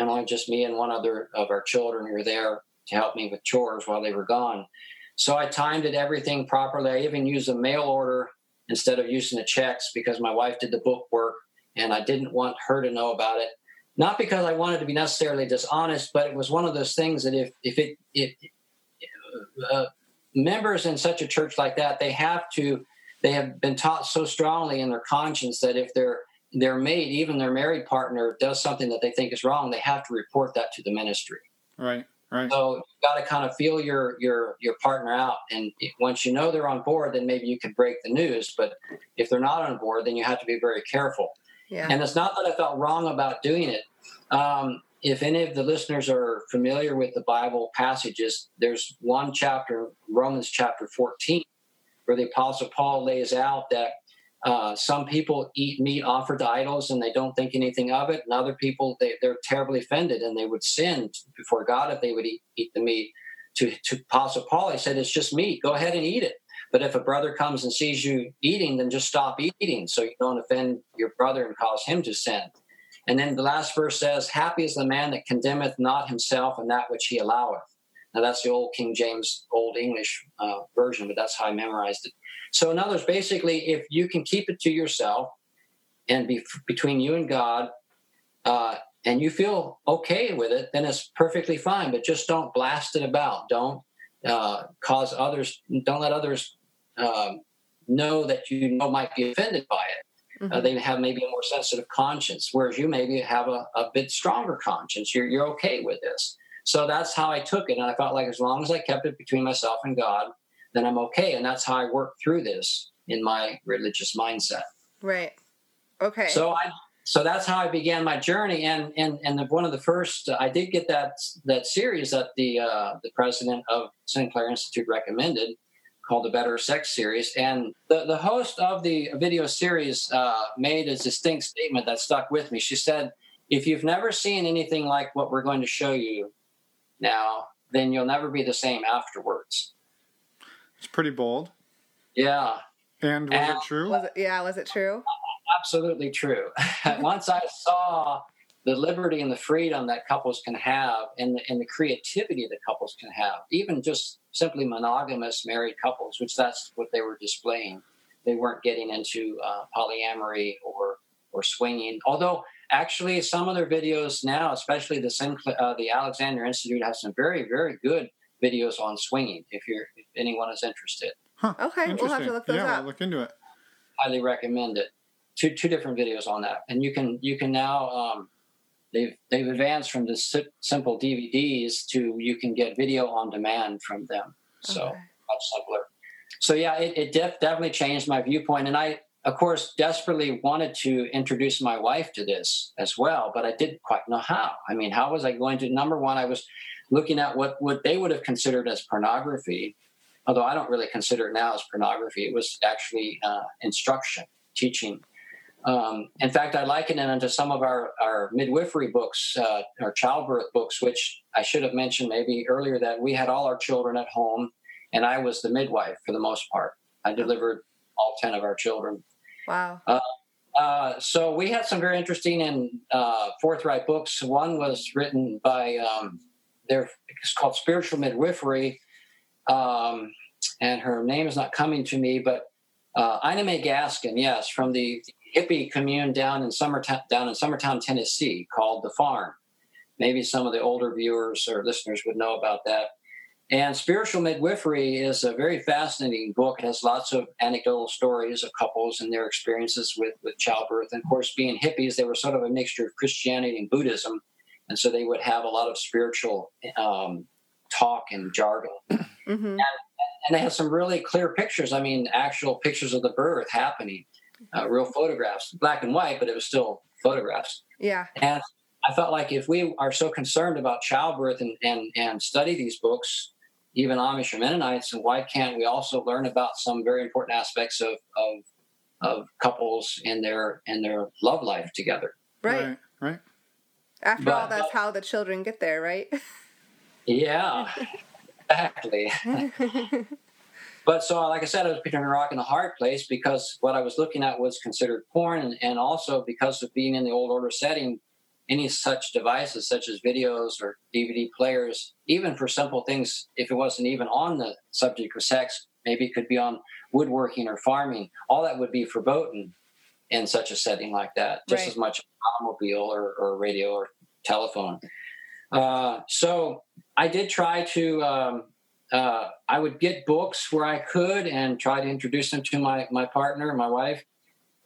and only just me and one other of our children were there to help me with chores while they were gone. So I timed it everything properly. I even used a mail order instead of using the checks because my wife did the book work, and I didn't want her to know about it. Not because I wanted to be necessarily dishonest, but it was one of those things that if if it uh, members in such a church like that, they have to, they have been taught so strongly in their conscience that if their their mate, even their married partner, does something that they think is wrong, they have to report that to the ministry. Right. Right. So you've got to kind of feel your your your partner out, and once you know they're on board, then maybe you can break the news. But if they're not on board, then you have to be very careful. Yeah. And it's not that I felt wrong about doing it. Um, if any of the listeners are familiar with the Bible passages, there's one chapter, Romans chapter 14, where the Apostle Paul lays out that uh, some people eat meat offered to idols and they don't think anything of it, and other people they, are terribly offended and they would sin before God if they would eat, eat the meat. To, to Apostle Paul, he said, "It's just meat. Go ahead and eat it." But if a brother comes and sees you eating, then just stop eating so you don't offend your brother and cause him to sin. And then the last verse says, Happy is the man that condemneth not himself in that which he alloweth. Now that's the old King James, old English uh, version, but that's how I memorized it. So, in other words, basically, if you can keep it to yourself and be between you and God, uh, and you feel okay with it, then it's perfectly fine. But just don't blast it about. Don't uh, cause others. Don't let others um, know that you know might be offended by it. Uh, mm-hmm. Uh, they have maybe a more sensitive conscience, whereas you maybe have a, a bit stronger conscience. You're, you're okay with this. So that's how I took it. And I felt like as long as I kept it between myself and God, then I'm okay. And that's how I work through this in my religious mindset. Right. Okay. So I so that's how I began my journey. And and and the, one of the first I did get that that series that the uh, the president of Sinclair Institute recommended called the Better Sex Series. And the, the host of the video series uh, made a distinct statement that stuck with me. She said, If you've never seen anything like what we're going to show you now, then you'll never be the same afterwards. It's pretty bold. Yeah. And was and it true? Was it, yeah, was it true? Absolutely true. (laughs) Once I saw the liberty and the freedom that couples can have and the, and the creativity that couples can have, even just simply monogamous married couples, which that's what they were displaying. They weren't getting into uh, polyamory or or swinging. Although actually, some of their videos now, especially the Sinclair, uh, the Alexander Institute, has some very very good videos on swinging. If you're if anyone is interested. Huh. Okay, we'll have to look those yeah, up. We'll look into it. Highly recommend it. Two two different videos on that, and you can you can now. Um, they've they've advanced from the simple DVDs to you can get video on demand from them. So okay. much simpler. So yeah, it, it def- definitely changed my viewpoint, and I of course desperately wanted to introduce my wife to this as well, but I didn't quite know how. I mean, how was I going to? Number one, I was looking at what what they would have considered as pornography, although I don't really consider it now as pornography. It was actually uh, instruction, teaching Um, in fact, I liken it unto some of our, our midwifery books, uh, our childbirth books, which I should have mentioned maybe earlier that we had all our children at home, and I was the midwife for the most part. I delivered all 10 of our children. Wow. Uh, uh, so we had some very interesting and uh, forthright books. One was written by um, their it's called Spiritual Midwifery, um, and her name is not coming to me, but uh, Ina May Gaskin, yes, from the, the hippie commune down in Summertown, down in Summertown, Tennessee, called The Farm. Maybe some of the older viewers or listeners would know about that. And Spiritual Midwifery is a very fascinating book. It has lots of anecdotal stories of couples and their experiences with, with childbirth. And of course, being hippies, they were sort of a mixture of Christianity and Buddhism. And so they would have a lot of spiritual um, talk and jargon. (clears throat) Mm-hmm. And, and, they had some really clear pictures. I mean, actual pictures of the birth happening, uh, real photographs, black and white, but it was still photographs. Yeah. And I felt like if we are so concerned about childbirth and, and, and study these books, even Amish or Mennonites, and why can't we also learn about some very important aspects of, of, of couples and their and their love life together? Right. Right. right. After but, all, that's how the children get there, right? Yeah, exactly. (laughs) but so, like I said, I was between a rock and a hard place because what I was looking at was considered porn, and, and also because of being in the old order setting, any such devices, such as videos or DVD players, even for simple things, if it wasn't even on the subject of sex, maybe it could be on woodworking or farming. All that would be verboten in such a setting like that, just right. as much automobile or, or radio or telephone. Uh, so I did try to. Um, uh, I would get books where I could and try to introduce them to my my partner, my wife.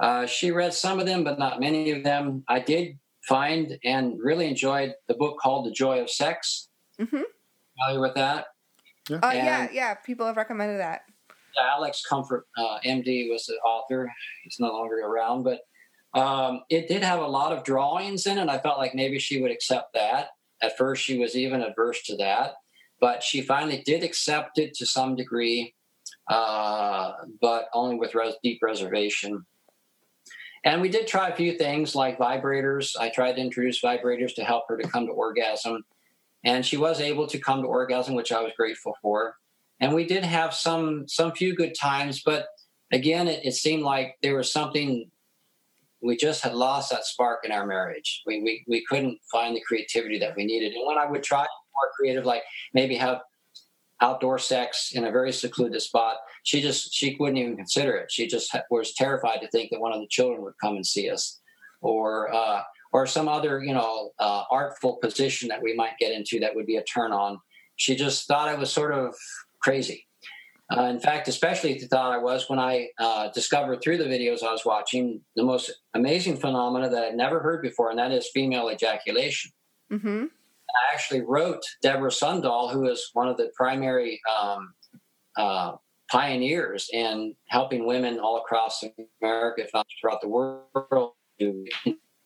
Uh, she read some of them, but not many of them. I did find and really enjoyed the book called The Joy of Sex. Mm-hmm. Familiar with that? Yeah. Uh, yeah, yeah. People have recommended that. Alex Comfort, uh, MD, was the author. He's no longer around, but um, it did have a lot of drawings in it. I felt like maybe she would accept that. At first, she was even adverse to that, but she finally did accept it to some degree, uh, but only with res- deep reservation. And we did try a few things like vibrators. I tried to introduce vibrators to help her to come to orgasm. And she was able to come to orgasm, which I was grateful for. And we did have some some few good times, but again, it, it seemed like there was something we just had lost that spark in our marriage. We, we we couldn't find the creativity that we needed. And when I would try more creative, like maybe have outdoor sex in a very secluded spot, she just she wouldn't even consider it. She just was terrified to think that one of the children would come and see us, or uh, or some other you know uh, artful position that we might get into that would be a turn on. She just thought it was sort of crazy. Uh, in fact, especially the thought I was when I uh, discovered through the videos I was watching the most amazing phenomena that I'd never heard before, and that is female ejaculation. Mm-hmm. I actually wrote Deborah Sundahl, who is one of the primary um, uh, pioneers in helping women all across America, if not throughout the world, to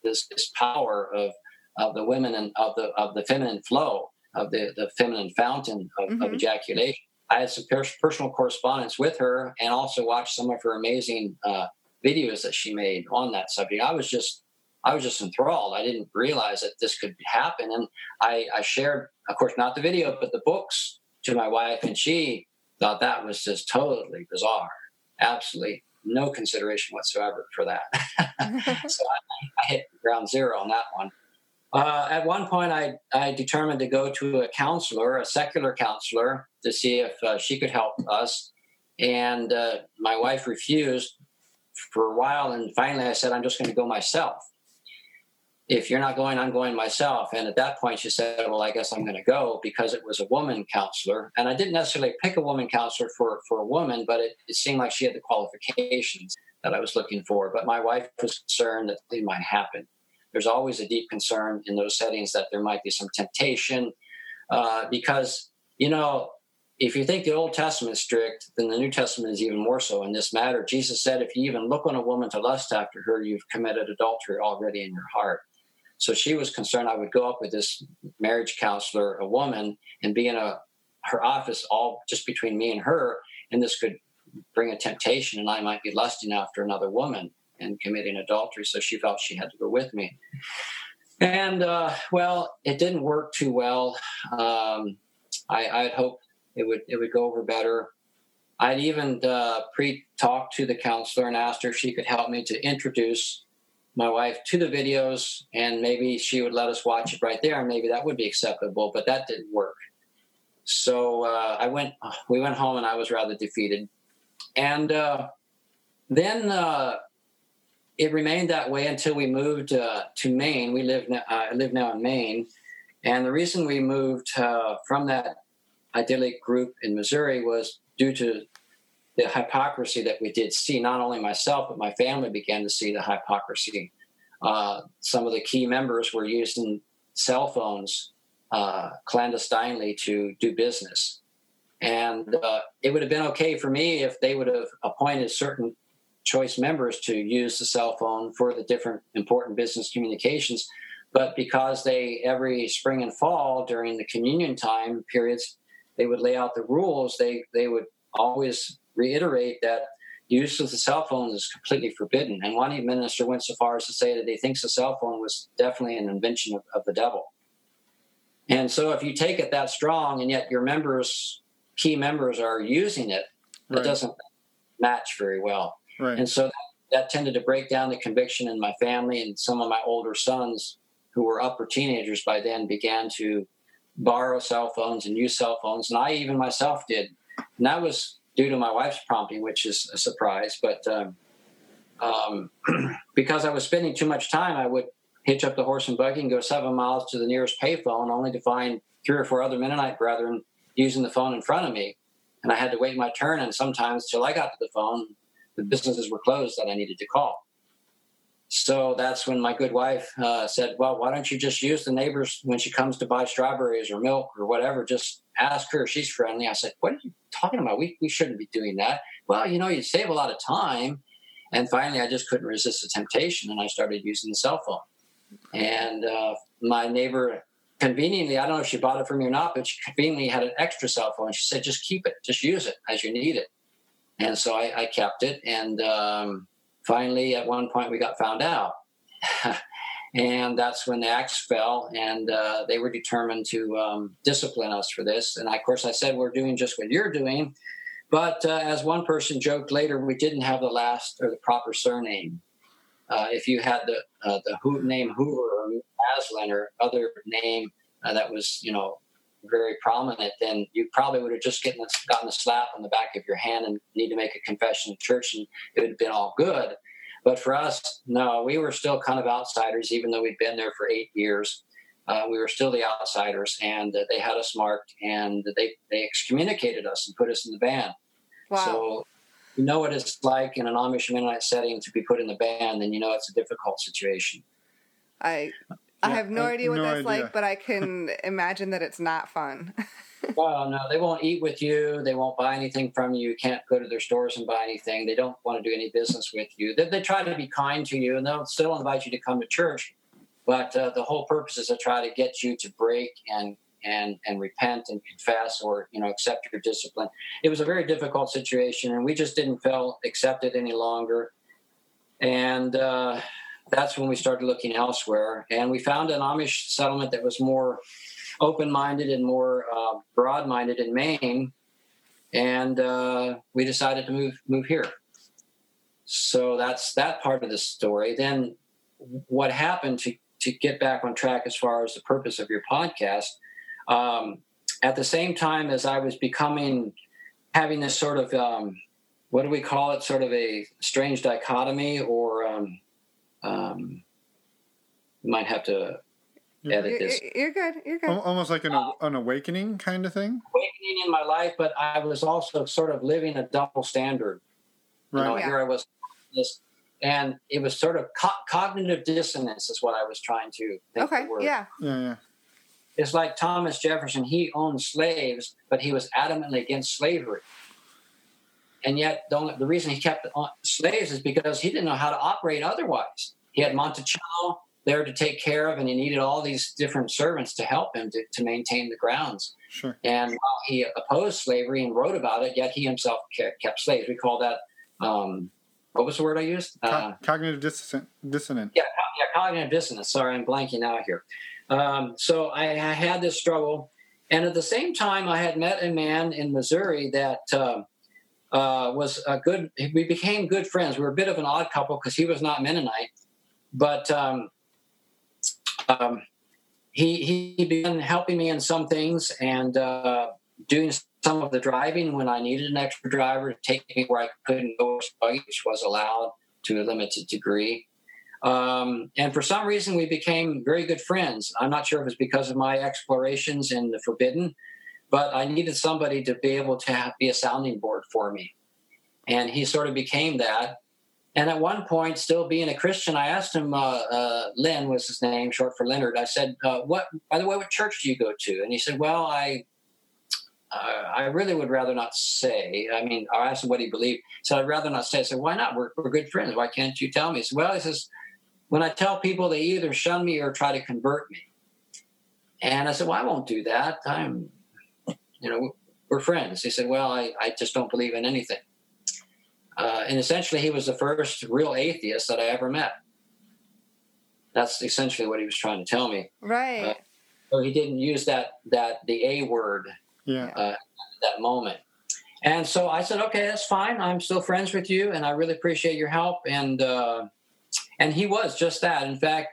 this, this power of of the women and of the of the feminine flow of the the feminine fountain of, mm-hmm. of ejaculation. I had some personal correspondence with her, and also watched some of her amazing uh, videos that she made on that subject. I was just I was just enthralled. I didn't realize that this could happen, and I, I shared, of course, not the video, but the books to my wife, and she thought that was just totally bizarre. Absolutely no consideration whatsoever for that. (laughs) (laughs) so I, I, hit ground zero on that one. Uh, at one point, I, I determined to go to a counselor, a secular counselor, to see if uh, she could help us. And uh, my wife refused for a while. And finally, I said, I'm just going to go myself if you're not going, I'm going myself. And at that point, she said, Well, I guess I'm going to go because it was a woman counselor. And I didn't necessarily pick a woman counselor for, for a woman, but it, it seemed like she had the qualifications that I was looking for. But my wife was concerned that they might happen. There's always a deep concern in those settings that there might be some temptation uh, because, you know, if you think the Old Testament is strict, then the New Testament is even more so in this matter. Jesus said, if you even look on a woman to lust after her, you've committed adultery already in your heart. So she was concerned I would go up with this marriage counselor, a woman, and be in a her office all just between me and her, and this could bring a temptation, and I might be lusting after another woman. And committing adultery. So she felt she had to go with me. And uh, well, it didn't work too well. Um, I, I'd hoped it would it would go over better. I'd even uh, pre-talked to the counselor and asked her if she could help me to introduce my wife to the videos, and maybe she would let us watch it right there, and maybe that would be acceptable. But that didn't work. So uh, I went. We went home, and I was rather defeated. And uh, then uh, it remained that way until we moved uh, to Maine. We live now, I live now in Maine, and the reason we moved uh, from that idyllic group in Missouri was due to the hypocrisy that we did see. Not only myself, but my family began to see the hypocrisy. Uh, some of the key members were using cell phones uh, clandestinely to do business. And uh, it would have been okay for me if they would have appointed certain choice members to use the cell phone for the different important business communications. But because they, every spring and fall during the communion time periods, they would lay out the rules, they, they would always reiterate that use of the cell phone is completely forbidden. And one minister went so far as to say that he thinks the cell phone was definitely an invention of, of the devil. And so if you take it that strong and yet your members, key members, are using it, right. it doesn't match very well. Right. And so that, tended to break down the conviction in my family and some of my older sons who were upper teenagers by then began to borrow cell phones and use cell phones. And I even myself did. And that was due to my wife's prompting, which is a surprise. But um, um, (clears throat) because I was spending too much time, I would hitch up the horse and buggy and go seven miles to the nearest payphone, only to find three or four other Mennonite brethren using the phone in front of me. And I had to wait my turn, and sometimes till I got to the phone, the businesses were closed that I needed to call. So that's when my good wife uh, said, Well, why don't you just use the neighbors when she comes to buy strawberries or milk or whatever? Just ask her. She's friendly. I said, What are you talking about? We, we shouldn't be doing that. Well, you know, you save a lot of time. And finally, I just couldn't resist the temptation and I started using the cell phone. And uh, my neighbor, conveniently, I don't know if she bought it for me or not, but she conveniently had an extra cell phone. She said, Just keep it, just use it as you need it. And so I, I kept it. And um, finally, at one point, we got found out. (laughs) and that's when the axe fell, and uh, they were determined to um, discipline us for this. And I, of course, I said, We're doing just what you're doing. But uh, as one person joked later, we didn't have the last or the proper surname. Uh, if you had the uh, the name Hoover or Aslan or other name uh, that was, you know, very prominent, then you probably would have just gotten a, gotten a slap on the back of your hand and need to make a confession in church, and it would have been all good. But for us, no, we were still kind of outsiders, even though we'd been there for eight years. Uh, we were still the outsiders, and uh, they had us marked, and they they excommunicated us and put us in the ban. Wow. So you know what it's like in an Amish Mennonite setting to be put in the ban, then you know it's a difficult situation. I I have no idea what no that's idea. like, but I can (laughs) imagine that it's not fun. (laughs) well, no, they won't eat with you. They won't buy anything from you. You can't go to their stores and buy anything. They don't want to do any business with you. They, they try to be kind to you, and they'll still invite you to come to church. But uh, the whole purpose is to try to get you to break and and and repent and confess, or you know, accept your discipline. It was a very difficult situation, and we just didn't feel accepted any longer. And uh, that's when we started looking elsewhere. And we found an Amish settlement that was more open minded and more uh, broad minded in Maine. And uh, we decided to move move here. So that's that part of the story. Then what happened to, to get back on track as far as the purpose of your podcast? Um, at the same time as I was becoming, having this sort of, um, what do we call it, sort of a strange dichotomy or um, um, might have to edit you're, this. You're good. You're good. Almost like an, uh, an awakening kind of thing. Awakening in my life, but I was also sort of living a double standard. Right. You know, yeah. Here I was, this, and it was sort of co- cognitive dissonance is what I was trying to. okay. Yeah. Yeah. Yeah. It's like Thomas Jefferson. He owned slaves, but he was adamantly against slavery. And yet, the, reason he kept slaves is because he didn't know how to operate otherwise. He had Monticello there to take care of, and he needed all these different servants to help him to, to maintain the grounds. Sure. And while he opposed slavery and wrote about it, yet he himself kept slaves. We call that um, what was the word I used? Uh, cognitive dissonance. Yeah, yeah, cognitive dissonance. Sorry, I'm blanking out here. Um, so I, I, had this struggle, and at the same time, I had met a man in Missouri that uh, uh, was a good. We became good friends. We were a bit of an odd couple because he was not Mennonite, but um, um, he he began helping me in some things and uh, doing some of the driving when I needed an extra driver to take me where I couldn't go, which was allowed to a limited degree. Um, and for some reason, we became very good friends. I'm not sure if it's because of my explorations in the forbidden, but I needed somebody to be able to have, be a sounding board for me. And he sort of became that. And at one point, still being a Christian, I asked him, uh, uh, Lynn was his name, short for Leonard. I said, uh, "What? By the way, what church do you go to?" And he said, "Well, I uh, I really would rather not say. I mean, I asked him what he believed. So I'd rather not say. I said, why not? We're, we're good friends. Why can't you tell me? He said, well, he says, when I tell people, they either shun me or try to convert me. And I said, well, I won't do that. I'm, you know, we're friends. He said, well, I, I just don't believe in anything. Uh, and essentially, he was the first real atheist that I ever met. That's essentially what he was trying to tell me. Right. Uh, so he didn't use that that the A word yeah. uh, that moment. And so I said, okay, that's fine. I'm still friends with you, and I really appreciate your help. And uh, and he was just that. In fact,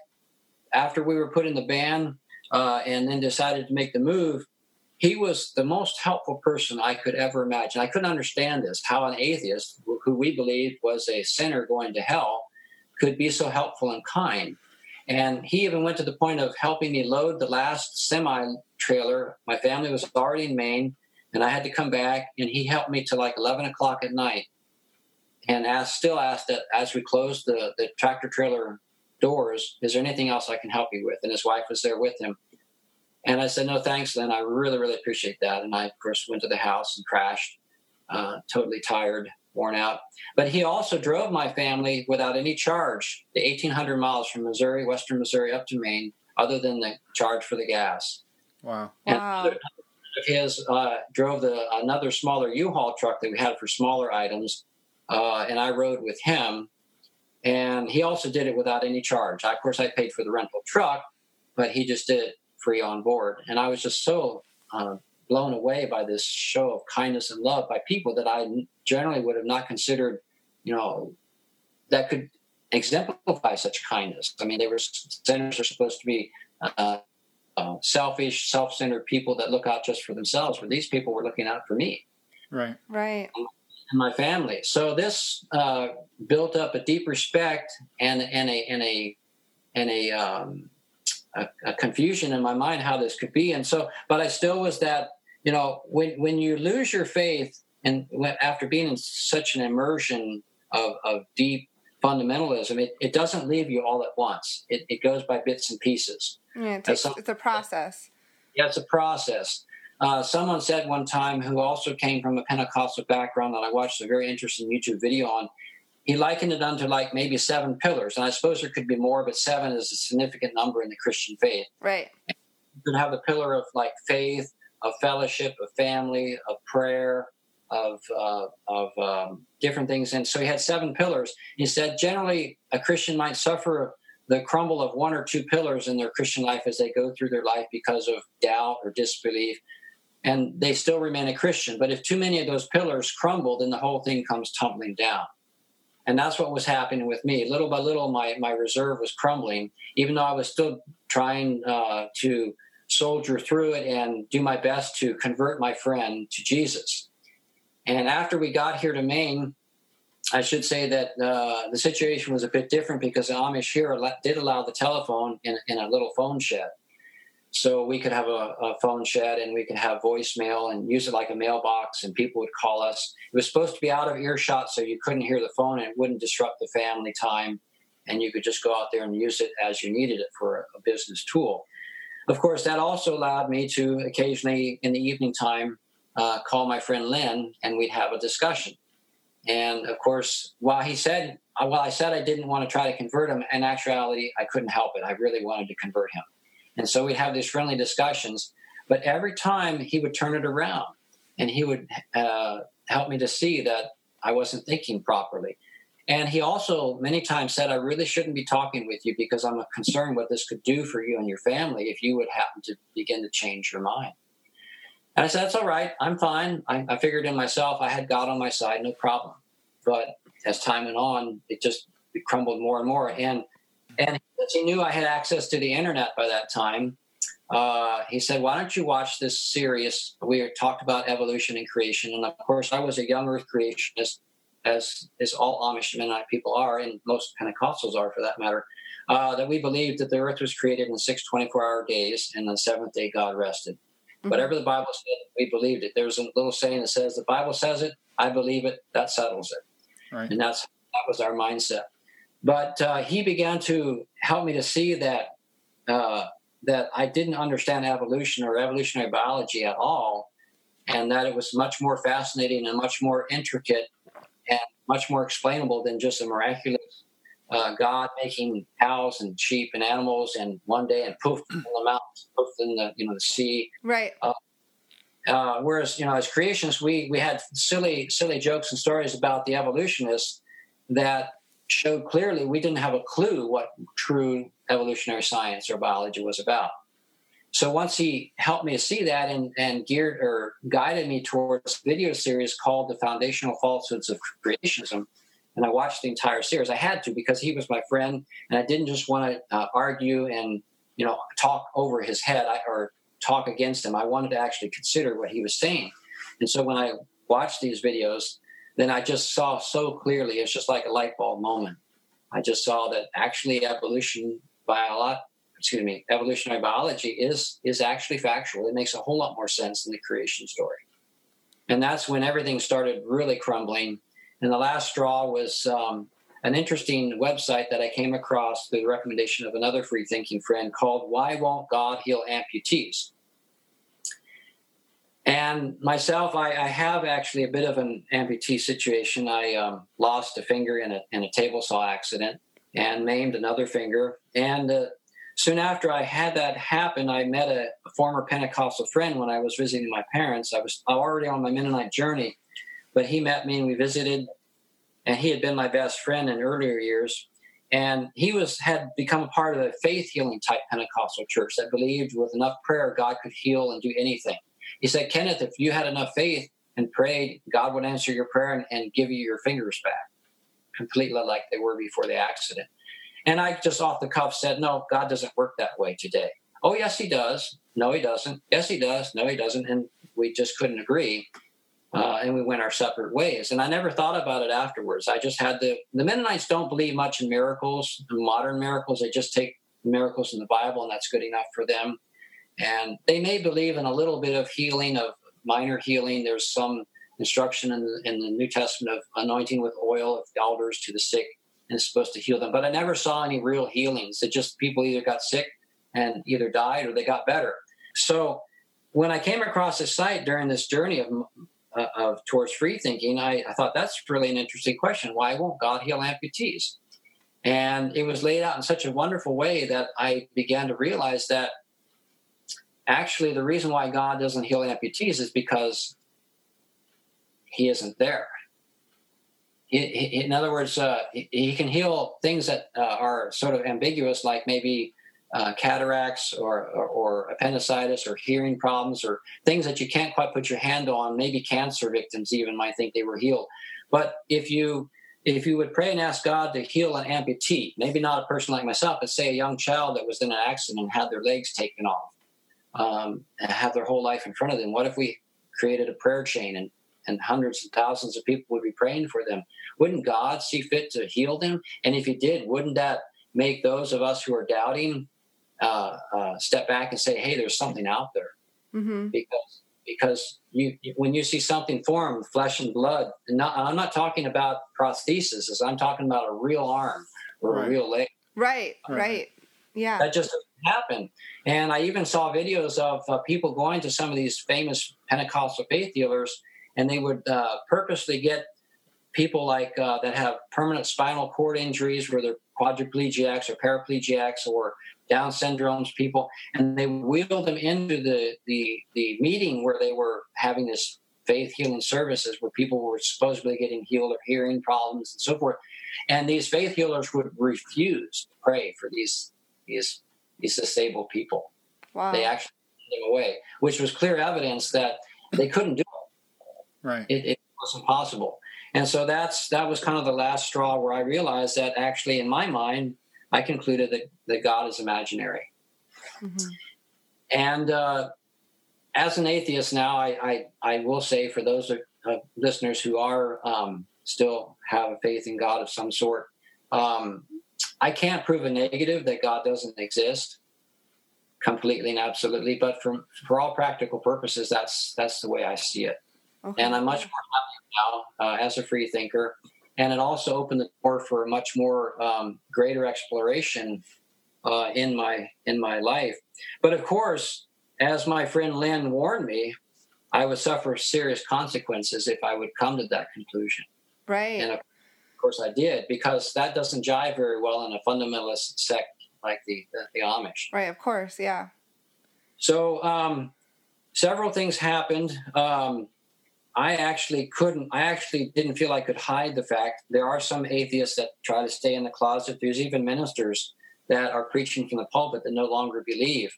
after we were put in the band uh, and then decided to make the move, he was the most helpful person I could ever imagine. I couldn't understand this how an atheist, who we believed was a sinner going to hell, could be so helpful and kind. And he even went to the point of helping me load the last semi trailer. My family was already in Maine, and I had to come back, and he helped me to like 11 o'clock at night. And asked, still asked that as we closed the, the tractor trailer doors, is there anything else I can help you with? And his wife was there with him. And I said, no, thanks, Lynn. I really, really appreciate that. And I, of course, went to the house and crashed, uh, totally tired worn out. But he also drove my family without any charge, the 1,800 miles from Missouri, Western Missouri, up to Maine, other than the charge for the gas. Wow. And wow. his uh, drove the another smaller U-Haul truck that we had for smaller items, uh, and I rode with him. And he also did it without any charge. I, of course, I paid for the rental truck, but he just did it free on board. And I was just so uh, blown away by this show of kindness and love by people that I generally would have not considered, you know, that could exemplify such kindness. I mean, they were sinners are supposed to be uh, uh, selfish, self-centered people that look out just for themselves. But these people were looking out for me, right, right, and my family. So this uh, built up a deep respect and and a and a and a um, a, a, confusion in my mind how this could be. And so, but I still was that, you know, when, when you lose your faith and after being in such an immersion of, of deep fundamentalism, it, it doesn't leave you all at once. It, it goes by bits and pieces. Yeah, it takes, some, it's a process. Yeah, it's a process. Uh, someone said one time who also came from a Pentecostal background that I watched a very interesting YouTube video on he likened it unto like maybe seven pillars. And I suppose there could be more, but seven is a significant number in the Christian faith. Right. You could have the pillar of like faith, of fellowship, of family, of prayer, of uh, of um, different things. And so he had seven pillars. He said generally a Christian might suffer the crumble of one or two pillars in their Christian life as they go through their life because of doubt or disbelief. And they still remain a Christian. But if too many of those pillars crumble, then the whole thing comes tumbling down and that's what was happening with me. Little by little my, my reserve was crumbling even though i was still trying uh, to soldier through it and do my best to convert my friend to jesus. And after we got here to maine i should say that uh, the situation was a bit different because the amish here did allow the telephone in, in a little phone shed so we could have a, a, phone shed and we could have voicemail and use it like a mailbox and people would call us. It was supposed to be out of earshot so you couldn't hear the phone and it wouldn't disrupt the family time. And you could just go out there and use it as you needed it for a business tool. Of course, that also allowed me to occasionally in the evening time uh, call my friend Lynn and we'd have a discussion. And of course, while he said, while I said I didn't want to try to convert him, in actuality, I couldn't help it. I really wanted to convert him. And so we'd have these friendly discussions. But every time he would turn it around and he would uh, help me to see that I wasn't thinking properly. And he also many times said, I really shouldn't be talking with you because I'm concerned what this could do for you and your family if you would happen to begin to change your mind. And I said, That's all right. I'm fine. I, I figured in myself, I had God on my side, no problem. But as time went on, it just it crumbled more and more. And and he knew I had access to the internet by that time, uh, he said, "Why don't you watch this series? We talked about evolution and creation, and of course, I was a young Earth creationist, as as all Amish Mennonite people are, and most Pentecostals are, for that matter. Uh, that we believed that the Earth was created in six 24-hour days, and the seventh day God rested. Mm-hmm. Whatever the Bible said, we believed it. There's a little saying that says, "The Bible says it, I believe it. That settles it," right. and that's that was our mindset. But uh, he began to help me to see that uh, that I didn't understand evolution or evolutionary biology at all, and that it was much more fascinating and much more intricate and much more explainable than just a miraculous uh, God making cows and sheep and animals and one day and poof in the mountains, poof in the you know the sea. Right. Uh, uh, whereas you know as creationists we we had silly silly jokes and stories about the evolutionists that showed clearly we didn't have a clue what true evolutionary science or biology was about. So once he helped me see that and, and geared or guided me towards a video series called The Foundational Falsehoods of Creationism, and I watched the entire series. I had to because he was my friend, and I didn't just want to uh, argue and you know talk over his head or talk against him. I wanted to actually consider what he was saying. And so when I watched these videos, then I just saw so clearly. It's just like a light bulb moment. I just saw that actually evolution biology, excuse me, evolutionary biology is is actually factual. It makes a whole lot more sense than the creation story. And that's when everything started really crumbling. And the last straw was um, an interesting website that I came across through the recommendation of another free thinking friend called Why Won't God Heal Amputees? And myself, I, I, have actually a bit of an amputee situation. I um, lost a finger in a, in a table saw accident and maimed another finger. And uh, soon after I had that happen, I met a, a, former Pentecostal friend when I was visiting my parents. I was already on my Mennonite journey, but he met me and we visited. And he had been my best friend in earlier years. And he was had become a part of a faith healing type Pentecostal church that believed with enough prayer God could heal and do anything. He said, Kenneth, if you had enough faith and prayed, God would answer your prayer and, and give you your fingers back, completely like they were before the accident. And I just off the cuff said, No, God doesn't work that way today. Oh, yes, He does. No, He doesn't. Yes, He does. No, He doesn't. And we just couldn't agree. Uh, and we went our separate ways. And I never thought about it afterwards. I just had the the Mennonites don't believe much in miracles, modern miracles. They just take miracles in the Bible, and that's good enough for them. And they may believe in a little bit of healing, of minor healing. There's some instruction in the, in the New Testament of anointing with oil of elders to the sick and it's supposed to heal them. But I never saw any real healings. It just people either got sick and either died or they got better. So when I came across this site during this journey of, uh, of towards free thinking, I, I thought that's really an interesting question. Why won't God heal amputees? And it was laid out in such a wonderful way that I began to realize that actually the reason why God doesn't heal amputees is because he isn't there. He, he, in other words, uh, he, he, can heal things that uh, are sort of ambiguous, like maybe uh, cataracts or, or, or, appendicitis or hearing problems or things that you can't quite put your hand on. Maybe cancer victims even might think they were healed. But if you if you would pray and ask God to heal an amputee, maybe not a person like myself, but say a young child that was in an accident and had their legs taken off, um, have their whole life in front of them. What if we created a prayer chain and, and hundreds and thousands of people would be praying for them? Wouldn't God see fit to heal them? And if He did, wouldn't that make those of us who are doubting uh, uh, step back and say, "Hey, there's something out there," mm-hmm. because because you when you see something form, flesh and blood. And not, I'm not talking about prosthesis. I'm talking about a real arm or right. a real leg. Right, right. Yeah. That just doesn't happen. And I even saw videos of uh, people going to some of these famous Pentecostal faith healers, and they would uh, purposely get people like uh, that have permanent spinal cord injuries, where they're quadriplegics or paraplegics or Down syndromes people, and they wheel them into the, the the meeting where they were having this faith healing services, where people were supposedly getting healed of hearing problems and so forth. And these faith healers would refuse to pray for these these these disabled people. Wow. They actually sent them away, which was clear evidence that they couldn't do it. Right. It, it was impossible. And so that's that was kind of the last straw where I realized that actually, in my mind, I concluded that, that God is imaginary. Mhm. And uh, as an atheist now, I, I, I will say for those uh, listeners who are um, still have a faith in God of some sort, um, I can't prove a negative that God doesn't exist completely and absolutely. But for for all practical purposes, that's that's the way I see it. Okay. And I'm much more happy now uh, as a free thinker. And it also opened the door for a much more um, greater exploration uh, in my in my life. But of course, as my friend Lynn warned me, I would suffer serious consequences if I would come to that conclusion. right. And of course, I did because that doesn't jive very well in a fundamentalist sect like the the, the Amish. right. Of course. Yeah. So um, several things happened. Um, I actually couldn't. I actually didn't feel I could hide the fact there are some atheists that try to stay in the closet. There's even ministers that are preaching from the pulpit that no longer believe,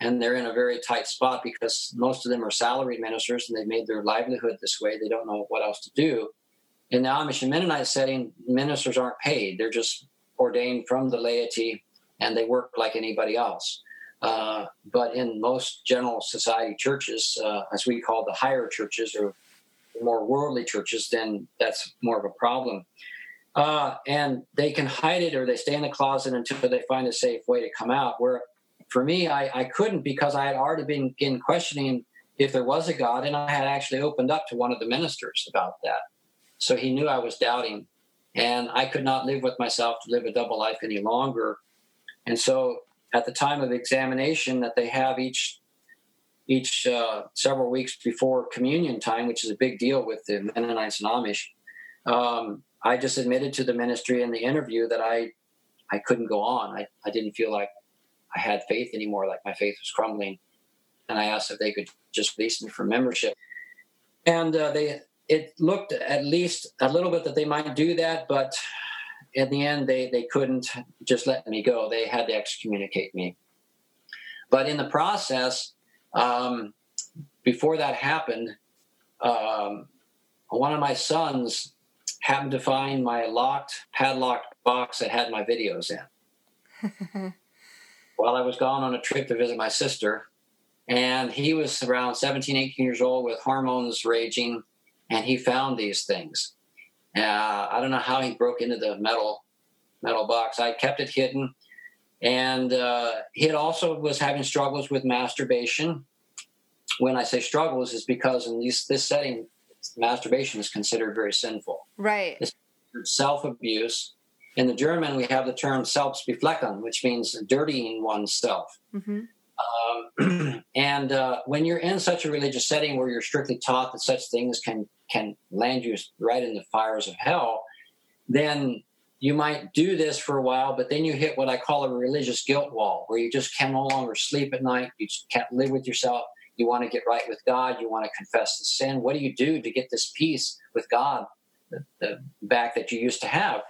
and they're in a very tight spot because most of them are salaried ministers and they've made their livelihood this way. They don't know what else to do. In the Amish and Mennonite setting, ministers aren't paid; they're just ordained from the laity, and they work like anybody else. Uh, but in most general society churches, uh, as we call the higher churches or more worldly churches, then that's more of a problem. Uh, and they can hide it or they stay in the closet until they find a safe way to come out. Where for me, I, I couldn't because I had already been in questioning if there was a God, and I had actually opened up to one of the ministers about that. So he knew I was doubting, and I could not live with myself to live a double life any longer. And so at the time of examination that they have each each uh, several weeks before communion time, which is a big deal with the Mennonites and Amish, um, I just admitted to the ministry in the interview that I I couldn't go on. I, I didn't feel like I had faith anymore, like my faith was crumbling. And I asked if they could just release me from membership. And uh, they it looked at least a little bit that they might do that, but in the end they, they couldn't just let me go. They had to excommunicate me. But in the process, um, before that happened, um, one of my sons happened to find my locked, padlocked box that had my videos in. (laughs) While I was gone on a trip to visit my sister, and he was around 17, 18 years old with hormones raging, and he found these things. Uh, I don't know how he broke into the metal metal box. I kept it hidden, and uh, he had also was having struggles with masturbation. When I say struggles, is because in these, this setting, masturbation is considered very sinful. Right. Self abuse. In the German, we have the term Selbstbefleckung, which means dirtying oneself. hmm Um, (clears throat) and uh, when you're in such a religious setting where you're strictly taught that such things can can land you right in the fires of hell, then you might do this for a while, but then you hit what I call a religious guilt wall, where you just can no longer sleep at night. You just can't live with yourself. You want to get right with God. You want to confess the sin. What do you do to get this peace with God the, the back that you used to have?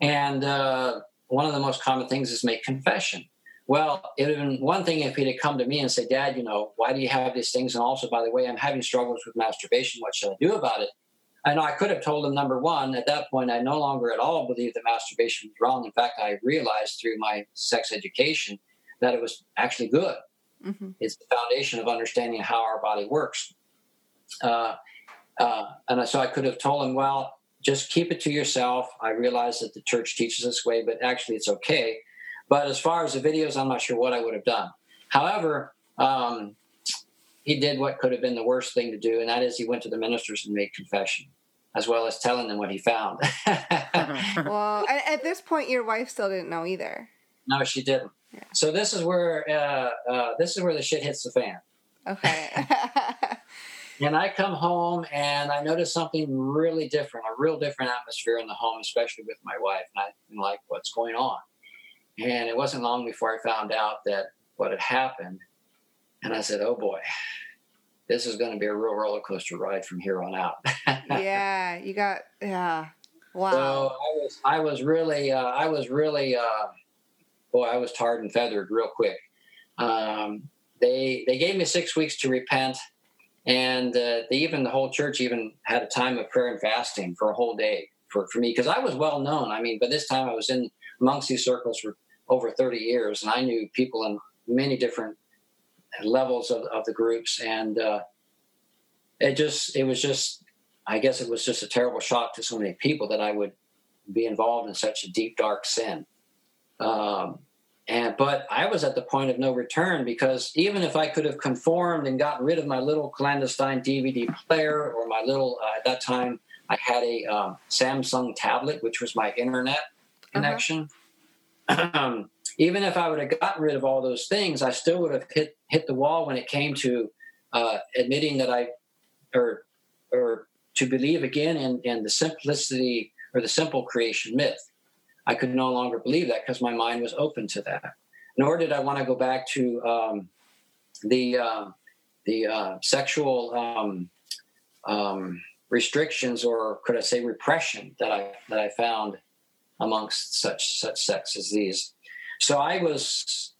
And uh, one of the most common things is make confession. Well, it would have been one thing if he'd have come to me and said, Dad, you know, why do you have these things? And also, by the way, I'm having struggles with masturbation. What should I do about it? I know I could have told him, number one, at that point, I no longer at all believed that masturbation was wrong. In fact, I realized through my sex education that it was actually good. hmm It's the foundation of understanding how our body works. Uh, uh, and so I could have told him, well, just keep it to yourself. I realize that the church teaches this way, but actually it's okay. But as far as the videos, I'm not sure what I would have done. However, um, he did what could have been the worst thing to do, and that is he went to the ministers and made confession, as well as telling them what he found. (laughs) (laughs) Well, at, at this point, your wife still didn't know either. no, she didn't. Yeah. So this is where uh, uh, this is where the shit hits the fan. Okay. (laughs) And I come home and I notice something really different, a real different atmosphere in the home, especially with my wife. And I'm like, what's going on? And it wasn't long before I found out that what had happened. And I said, oh boy, this is going to be a real roller coaster ride from here on out. (laughs) yeah, you got yeah. Wow. So I was I was really uh, I was really uh, boy I was tarred and feathered real quick. Um, they they gave me six weeks to repent, and uh, they even the whole church even had a time of prayer and fasting for a whole day for, for me because I was well known. I mean, by this time I was in amongst these circles for over 30 years, and I knew people in many different levels of, of the groups, and uh, it just it was just I guess it was just a terrible shock to so many people that I would be involved in such a deep dark sin. Um, and but I was at the point of no return because even if I could have conformed and gotten rid of my little clandestine DVD player or my little uh, at that time I had a um, Samsung tablet which was my internet uh-huh. connection. Uh-huh. (clears throat) even if I would have gotten rid of all those things, I still would have hit hit the wall when it came to uh, admitting that I or or to believe again in, in the simplicity or the simple creation myth. I could no longer believe that because my mind was open to that. Nor did I want to go back to um, the uh, the uh, sexual um, um, restrictions, or could I say repression that I that I found amongst such such sects as these. So I was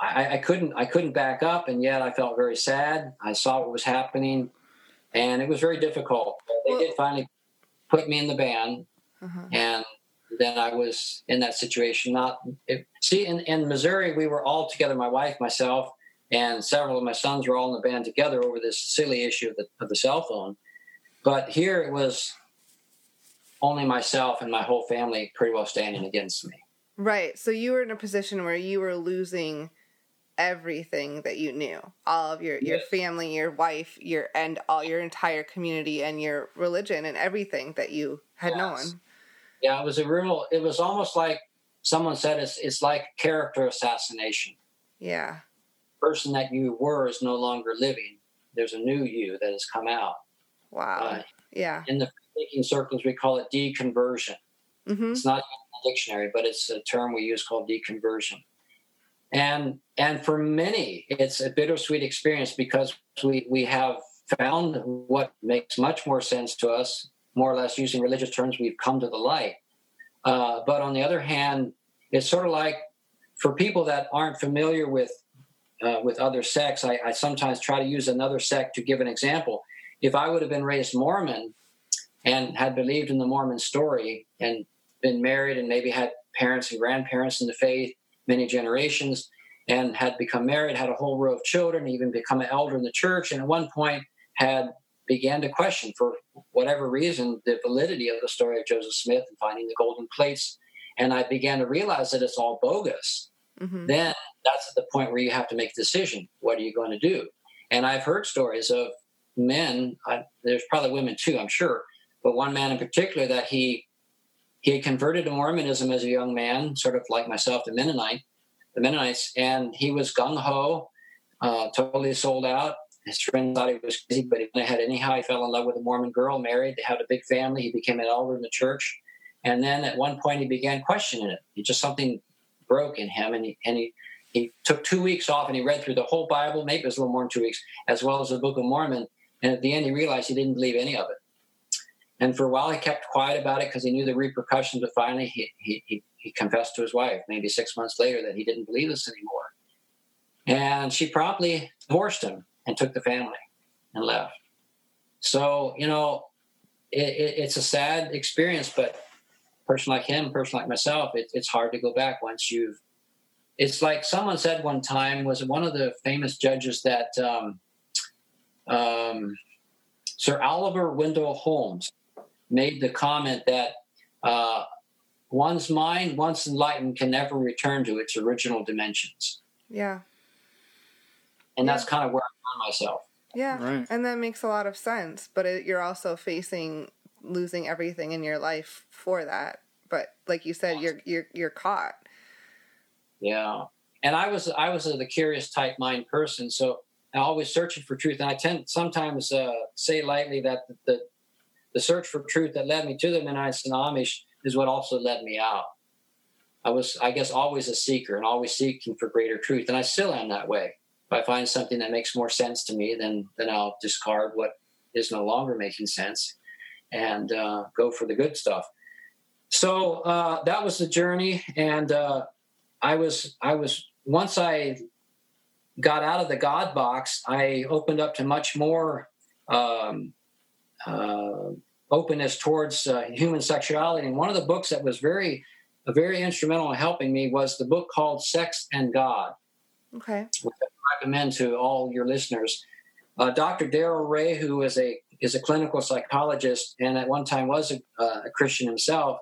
I, I, couldn't I couldn't back up, and yet I felt very sad. I saw what was happening, and it was very difficult. They well, did finally put me in the band, uh-huh. and then I was in that situation. Not it, see in, in Missouri, we were all together. My wife, myself, and several of my sons were all in the band together over this silly issue of the, of the cell phone. But here it was only myself and my whole family pretty well standing against me. Right. So you were in a position where you were losing everything that you knew all of your your yes. family your wife your and all your entire community and your religion and everything that you had yes. known yeah, it was a real. It was almost like someone said it's it's like character assassination. Yeah. The person that you were is no longer living. There's a new you that has come out. Wow. Uh, yeah. In the thinking circles, we call it deconversion. Mm-hmm. It's not in the dictionary, but it's a term we use called deconversion. And and for many, it's a bittersweet experience because we we have found what makes much more sense to us more or less using religious terms, we've come to the light. Uh, but on the other hand, it's sort of like for people that aren't familiar with uh, with other sects, I, I, sometimes try to use another sect to give an example. If I would have been raised Mormon and had believed in the Mormon story and been married and maybe had parents and grandparents in the faith many generations and had become married, had a whole row of children, even become an elder in the church, and at one point had began to question, for whatever reason, the validity of the story of Joseph Smith and finding the golden plates. And I began to realize that it's all bogus. Mm-hmm. Then that's the point where you have to make a decision. What are you going to do? And I've heard stories of men. I, there's probably women too, I'm sure, but one man in particular that he he had converted to Mormonism as a young man, sort of like myself, the Mennonite, the Mennonites, and he was gung ho, uh, totally sold out, his friend thought he was crazy, but he went ahead anyhow. He fell in love with a Mormon girl, married. They had a big family. He became an elder in the church. And then at one point, he began questioning it. He just something broke in him, and he and he he took two weeks off and he read through the whole Bible. Maybe it was a little more than two weeks, as well as the Book of Mormon. And at the end, he realized he didn't believe any of it. And for a while, he kept quiet about it because he knew the repercussions. But finally, he, he, he, confessed to his wife, maybe six months later, that he didn't believe this anymore. And she promptly divorced him and took the family and left. So, you know, it, it, it's a sad experience, but a person like him, person like myself, it, it's hard to go back once you've. It's like someone said one time, was one of the famous judges that um, um, Sir Oliver Wendell Holmes made the comment that uh, one's mind, once enlightened, can never return to its original dimensions. Yeah. And yeah. that's kind of where I found myself. Yeah, right. and that makes a lot of sense. But it, you're also facing losing everything in your life for that. But like you said, you're you're you're caught. Yeah, and I was I was a, the curious type mind person, so I'm always searching for truth. And I tend sometimes uh, say lightly that the, the, the search for truth that led me to the Mennonites and Amish is what also led me out. I was, I guess, always a seeker and always seeking for greater truth, and I still am that way. If I find something that makes more sense to me, then then I'll discard what is no longer making sense and uh, go for the good stuff. so uh, that was the journey, and uh, I was I was once I got out of the God box, I opened up to much more um, uh, openness towards uh, human sexuality. And one of the books that was very very instrumental in helping me was the book called Sex and God. Okay. Which I recommend to all your listeners. Uh, Dr. Darrel Ray, who is a is a clinical psychologist and at one time was a, uh, a Christian himself,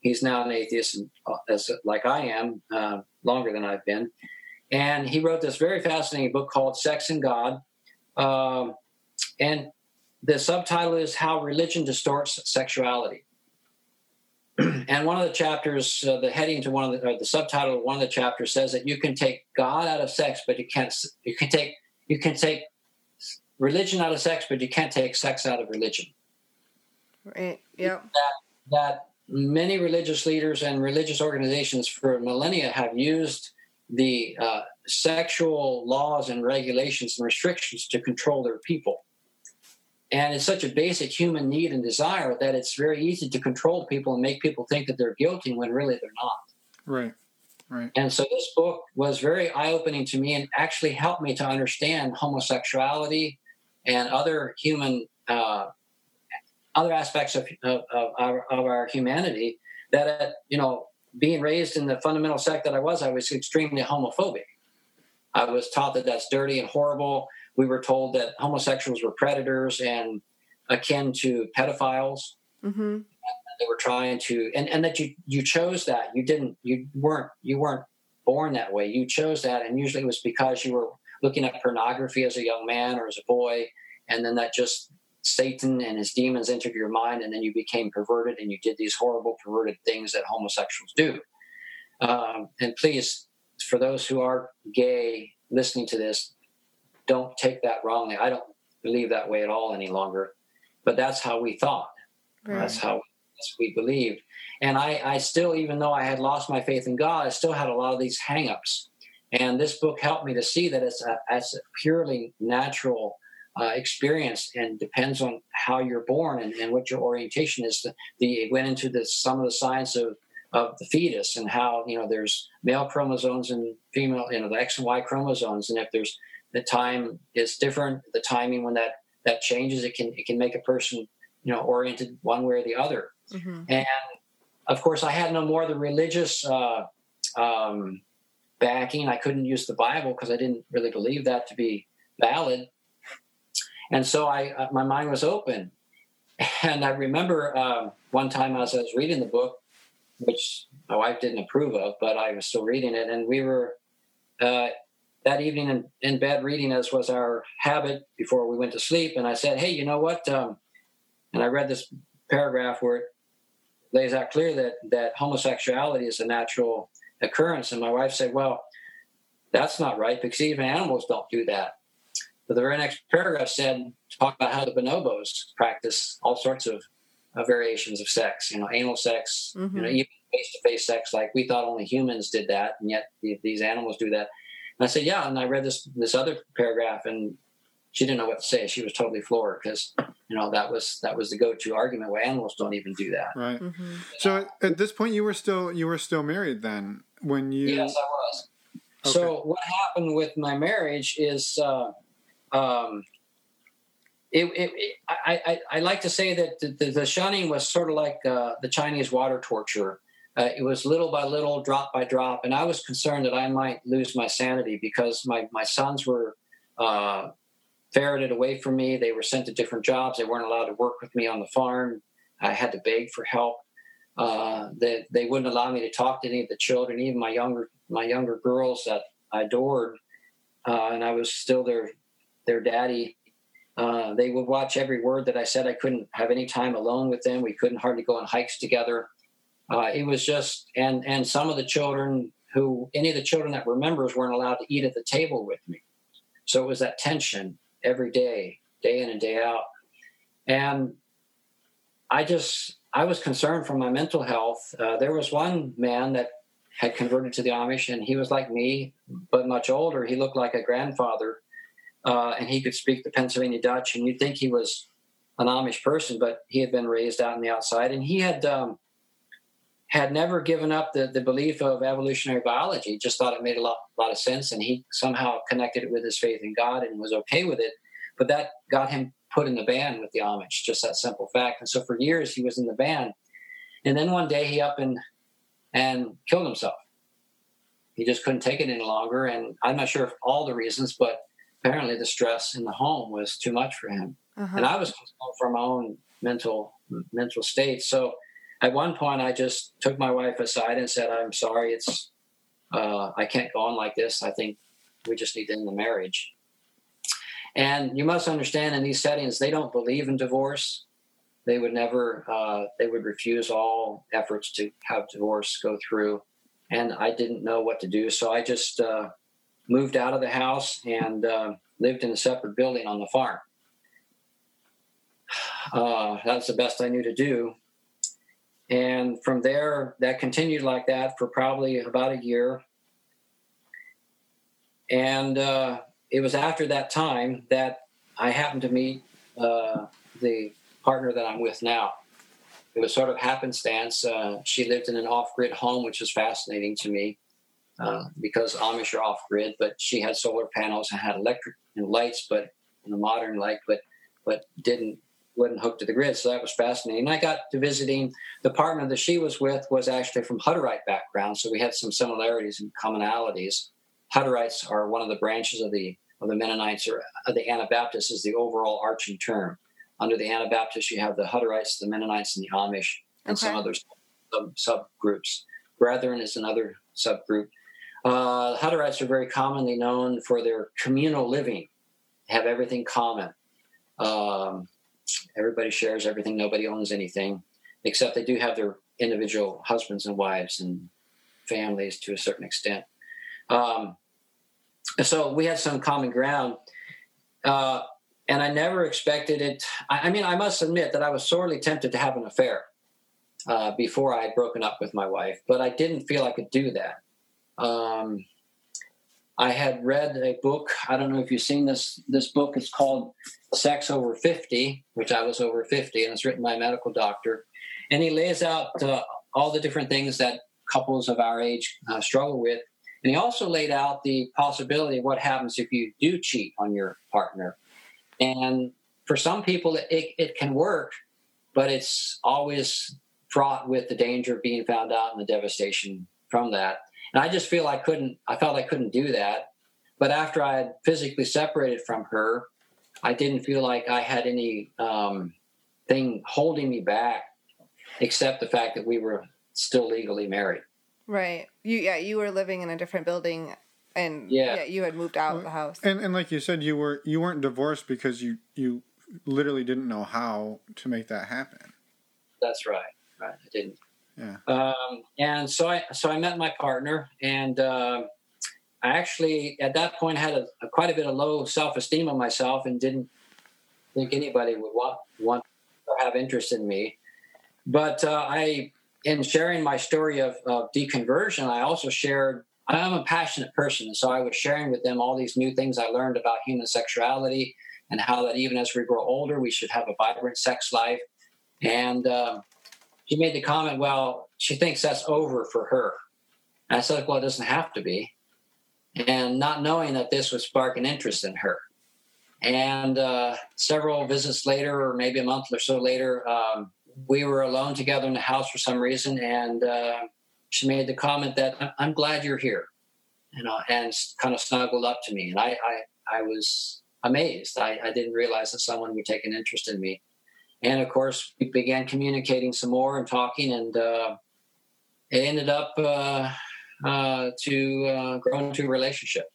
He's now an atheist, uh, as like I am, uh, longer than I've been. And he wrote this very fascinating book called Sex and God. Um, and the subtitle is How Religion Distorts Sexuality. (clears throat) and one of the chapters, uh, the heading to one of the, the subtitle of one of the chapters says that you can take God out of sex, but you can't. You can take you can take religion out of sex, but you can't take sex out of religion. Right. Yeah. That that many religious leaders and religious organizations for millennia have used the uh, sexual laws and regulations and restrictions to control their people. And it's such a basic human need and desire that it's very easy to control people and make people think that they're guilty when really they're not. Right. Right. And so this book was very eye opening to me and actually helped me to understand homosexuality and other human uh, other aspects of, of, of, our, of our humanity that, uh, you know, being raised in the fundamental sect that I was, I was extremely homophobic. I was taught that that's dirty and horrible. We were told that homosexuals were predators and akin to pedophiles. Mm-hmm. They were trying to, and, and that you you chose that. You didn't. You weren't. You weren't born that way. You chose that, and usually it was because you were looking at pornography as a young man or as a boy, and then that just Satan and his demons entered your mind, and then you became perverted and you did these horrible, perverted things that homosexuals do. Um, and please, for those who are gay listening to this, don't take that wrongly. I don't believe that way at all any longer, but that's how we thought. Right. That's how that's we believed. And I, I still, even though I had lost my faith in God, I still had a lot of these hangups. And this book helped me to see that it's a, it's a purely natural uh, experience and depends on how you're born and, and what your orientation is. The, the, it went into the, some of the science of, of the fetus and how, you know, there's male chromosomes and female, you know, the X and Y chromosomes. And if there's the time is different, the timing when that, that changes, it can, it can make a person, you know, oriented one way or the other. Mm-hmm. And of course, I had no more the religious uh, um, backing. I couldn't use the Bible because I didn't really believe that to be valid. And so I, uh, my mind was open. (laughs) And I remember um, one time as I was reading the book, which my wife didn't approve of, but I was still reading it. And we were uh, that evening in, in, bed reading, as was our habit before we went to sleep. And I said, Hey, you know what? Um, and I read this paragraph where it lays out clear that, that homosexuality is a natural occurrence. And my wife said, Well, that's not right because even animals don't do that. But the very next paragraph said, talk about how the bonobos practice all sorts of uh, variations of sex, you know, anal sex, mm-hmm. you know, even face to face sex, like we thought only humans did that, and yet these animals do that. And I said, yeah. And I read this this other paragraph, and she didn't know what to say. She was totally floored because you know that was that was the go to argument. Where animals don't even do that. Right. Mm-hmm. So at this point, you were still you were still married then when you. Yes, I was. Okay. So what happened with my marriage is uh, um, it, it, it, I, I, I, like to say that the, the shunning was sort of like uh, the Chinese water torture. Uh, it was little by little, drop by drop, and I was concerned that I might lose my sanity because my, my sons were uh, ferreted away from me. They were sent to different jobs. They weren't allowed to work with me on the farm. I had to beg for help. Uh, they, they wouldn't allow me to talk to any of the children, even my younger my younger girls that I adored, uh, and I was still their their daddy. Uh, they would watch every word that I said. I couldn't have any time alone with them. We couldn't hardly go on hikes together. Uh, it was just, and and some of the children who, any of the children that were members, weren't allowed to eat at the table with me. So it was that tension every day, day in and day out. And I just, I was concerned for my mental health. Uh, there was one man that had converted to the Amish, and he was like me, but much older. He looked like a grandfather uh, and he could speak the Pennsylvania Dutch, and you'd think he was an Amish person, but he had been raised out in the outside, and he had um, had never given up the, the belief of evolutionary biology, just thought it made a lot, lot of sense. And he somehow connected it with his faith in God and was okay with it. But that got him put in the band with the Amish, just that simple fact. And so for years he was in the band. And then one day he up and, and killed himself. He just couldn't take it any longer. And I'm not sure if all the reasons, but apparently the stress in the home was too much for him. Uh-huh. And I was from my own mental mental state. So at one point, I just took my wife aside and said, "I'm sorry. It's uh, I can't go on like this. I think we just need to end the marriage." And you must understand, in these settings, they don't believe in divorce. They would never. Uh, they would refuse all efforts to have divorce go through. And I didn't know what to do, so I just uh, moved out of the house and uh, lived in a separate building on the farm. Uh, that's the best I knew to do. And from there, that continued like that for probably about a year. And uh, it was after that time that I happened to meet uh, the partner that I'm with now. It was sort of happenstance. Uh, she lived in an off grid home, which was fascinating to me uh, because Amish are off grid, but she had solar panels and had electric and lights, but in a modern light, but but didn't wasn't hooked to the grid. So that was fascinating. I got to visiting the partner that she was with was actually from Hutterite background, so we had some similarities and commonalities. Hutterites are one of the branches of the of the Mennonites, or the Anabaptists is the overall arching term. Under the Anabaptists, you have the Hutterites, the Mennonites, and the Amish, and okay. some other sub subgroups. Brethren is another subgroup. Uh, Hutterites are very commonly known for their communal living, have everything common. Um, Everybody shares everything. Nobody owns anything, except they do have their individual husbands and wives and families to a certain extent. Um, so we had some common ground. Uh, and I never expected it. I, I, mean, I must admit that I was sorely tempted to have an affair uh, before I had broken up with my wife, but I didn't feel I could do that. Um, I had read a book. I don't know if you've seen this. This book is called Sex Over 50, which I was over 50, and it's written by a medical doctor. And he lays out uh, all the different things that couples of our age uh, struggle with. And he also laid out the possibility of what happens if you do cheat on your partner. And for some people, it, it can work, but it's always fraught with the danger of being found out and the devastation from that. And I just feel I couldn't, I felt I couldn't do that. But after I had physically separated from her, I didn't feel like I had any um, thing holding me back except the fact that we were still legally married. Right. You yeah, you were living in a different building and yeah, yeah you had moved out of the house. And and like you said you were you weren't divorced because you you literally didn't know how to make that happen. That's right. Right. I didn't. Yeah. Um, and so I so I met my partner, and uh, I actually at that point had a, a quite a bit of low self esteem of myself, and didn't think anybody would want want or have interest in me. But uh, I, in sharing my story of, of deconversion, I also shared. I'm a passionate person, and so I was sharing with them all these new things I learned about human sexuality and how that even as we grow older, we should have a vibrant sex life. And uh, she made the comment, well, she thinks that's over for her. And I said, well, it doesn't have to be. And not knowing that this would spark an interest in her. And uh, several visits later, or maybe a month or so later, um, we were alone together in the house for some reason. And uh, she made the comment that, I'm glad you're here, you know, and kind of snuggled up to me. And I, I, I was amazed. I, I didn't realize that someone would take an interest in me and of course we began communicating some more and talking and uh, it ended up uh, to uh, grow into a relationship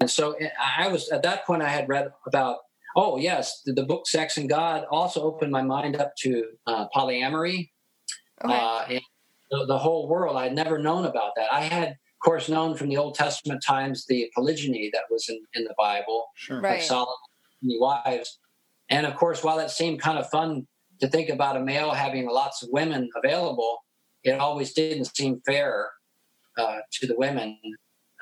and so i was at that point i had read about oh yes the, the book sex and god also opened my mind up to uh, polyamory okay. Uh, and the, the, whole world i'd never known about that i had of course known from the old testament times the polygyny that was in, in the bible sure. like right. solomon and wives and of course, while it seemed kind of fun to think about a male having lots of women available, it always didn't seem fair uh, to the women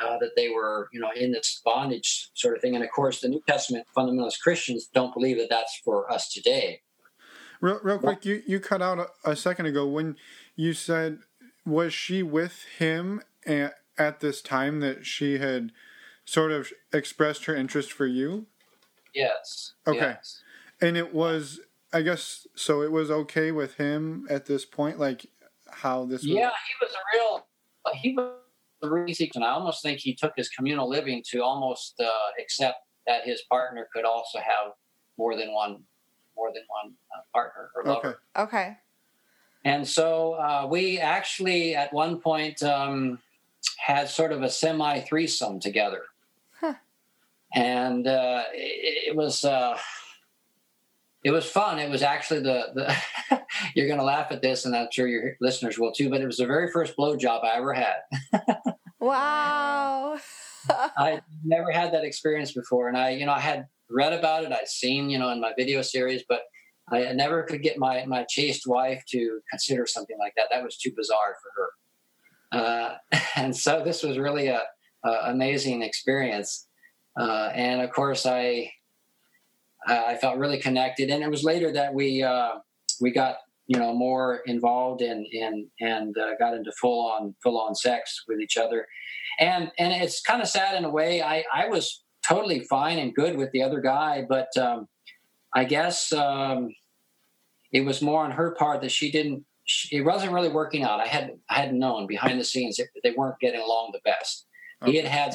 uh, that they were, you know, in this bondage sort of thing. And of course, the New Testament fundamentalist Christians don't believe that that's for us today. Real, real quick, you, you cut out a, a second ago when you said was she with him at, at this time that she had sort of expressed her interest for you? Yes. Okay. Yes. And it was, I guess, so it was okay with him at this point, like how this. Was... Yeah, he was a real. He was a really, and I almost think he took his communal living to almost uh, accept that his partner could also have more than one, more than one uh, partner or lover. Okay. Okay. And so uh, we actually, at one point, um, had sort of a semi threesome together. Huh. And uh, it, it, was. It was fun. It was actually the, the (laughs) you're going to laugh at this, and I'm sure your listeners will too. But it was the very first blowjob I ever had. (laughs) wow! (laughs) I never had that experience before, and I, you know, I had read about it. I'd seen, you know, in my video series, but I never could get my my chaste wife to consider something like that. That was too bizarre for her. Uh, and so this was really a, a amazing experience. Uh, and of course, I I felt really connected. And it was later that we uh, we got you know more involved and and and uh, got into full on full on sex with each other. And and it's kind of sad in a way. I I was totally fine and good with the other guy, but um, I guess um, it was more on her part that she didn't. She, it wasn't really working out. I had I had known behind the scenes that they weren't getting along the best. Okay. He had had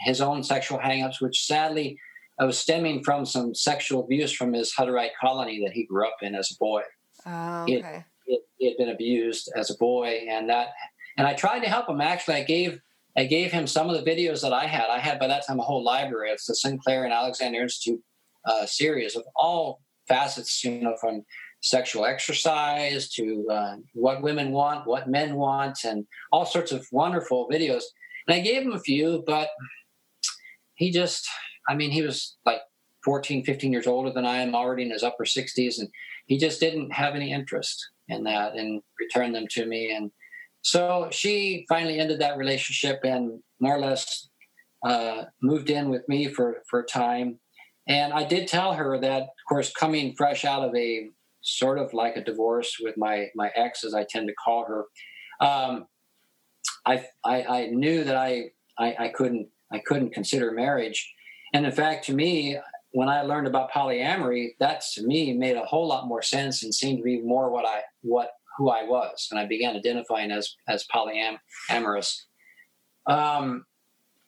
his own sexual hangups, which sadly uh, was stemming from some sexual abuse from his Hutterite colony that he grew up in as a boy. Oh, okay. He had, he had been abused as a boy, and that and I tried to help him. Actually, I gave I gave him some of the videos that I had. I had by that time a whole library of the Sinclair and Alexander Institute uh, series of all facets, you know, from sexual exercise to uh, what women want, what men want, and all sorts of wonderful videos. And I gave him a few, but he just, I mean, he was like 14, 15 years older than I am, already in his upper 60s, and he just didn't have any interest in that and returned them to me. And so she finally ended that relationship and more or less uh, moved in with me for, for a time. And I did tell her that, of course, coming fresh out of a sort of like a divorce with my my ex, as I tend to call her, um, I, I, I knew that I, I I couldn't I couldn't consider marriage, and in fact, to me, when I learned about polyamory, that to me made a whole lot more sense and seemed to be more what I what who I was, and I began identifying as as polyamorous. Um,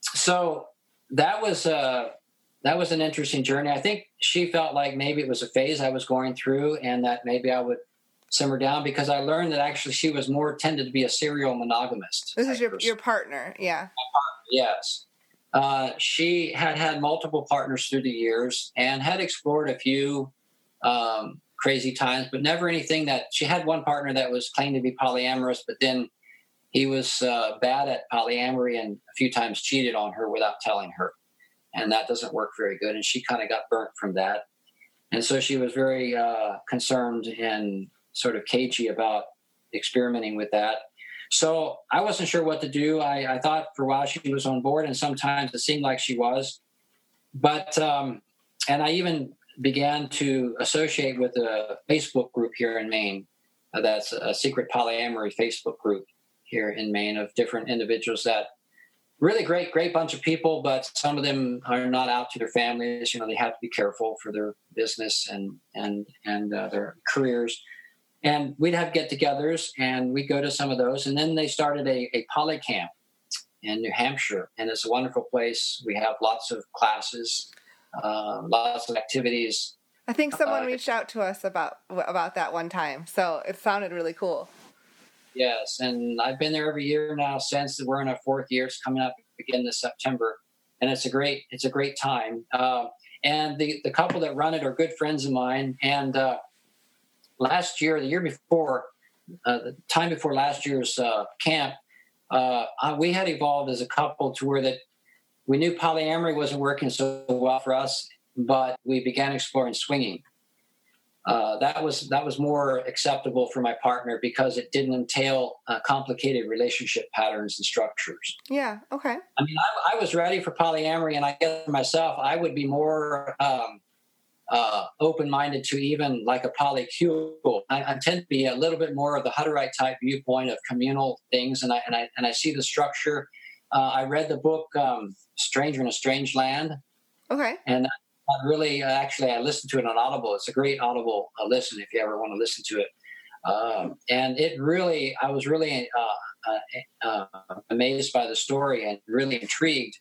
so that was uh, that was an interesting journey. I think she felt like maybe it was a phase I was going through, and that maybe I would simmer down because I learned that actually she was more tended to be a serial monogamist. This is your your partner, yeah. Partner, yes. Uh, she had had multiple partners through the years and had explored a few um, crazy times, but never anything that she had one partner that was claimed to be polyamorous, but then he was uh, bad at polyamory and a few times cheated on her without telling her and that doesn't work very good. And she kind of got burnt from that, and so she was very uh, concerned and sort of cagey about experimenting with that. So I wasn't sure what to do. I, I thought for a while she was on board, and sometimes it seemed like she was, but um, and I even began to associate with a Facebook group here in Maine. Uh, that's a secret polyamory Facebook group here in Maine of different individuals that really great, great bunch of people, but some of them are not out to their families. You know, they have to be careful for their business and and and uh, their careers. And we'd have get-togethers, and we'd go to some of those. And then they started a, a poly camp in New Hampshire, and it's a wonderful place. We have lots of classes, uh, lots of activities. I think someone uh, reached out to us about about that one time, so it sounded really cool. Yes, and I've been there every year now since we're in our fourth year. It's coming up again this September, and it's a great it's a great time. Uh, and the the couple that run it are good friends of mine. And uh, last year, the year before, uh, the time before last year's uh, camp, uh, we had evolved as a couple to where that we knew polyamory wasn't working so well for us, but we began exploring swinging uh, that was that was more acceptable for my partner because it didn't entail uh, complicated relationship patterns and structures. Yeah. Okay. I mean, I, I, was ready for polyamory, and I guess myself, I would be more um, uh, open-minded to even like a polycule. I, I, tend to be a little bit more of the Hutterite type viewpoint of communal things, and I and I and I see the structure. Uh, I read the book um, "Stranger in a Strange Land." Okay. And I really, uh, actually, I listened to it on Audible. It's a great Audible uh, listen if you ever want to listen to it. Um, and it really, I was really uh, amazed by the story and really intrigued,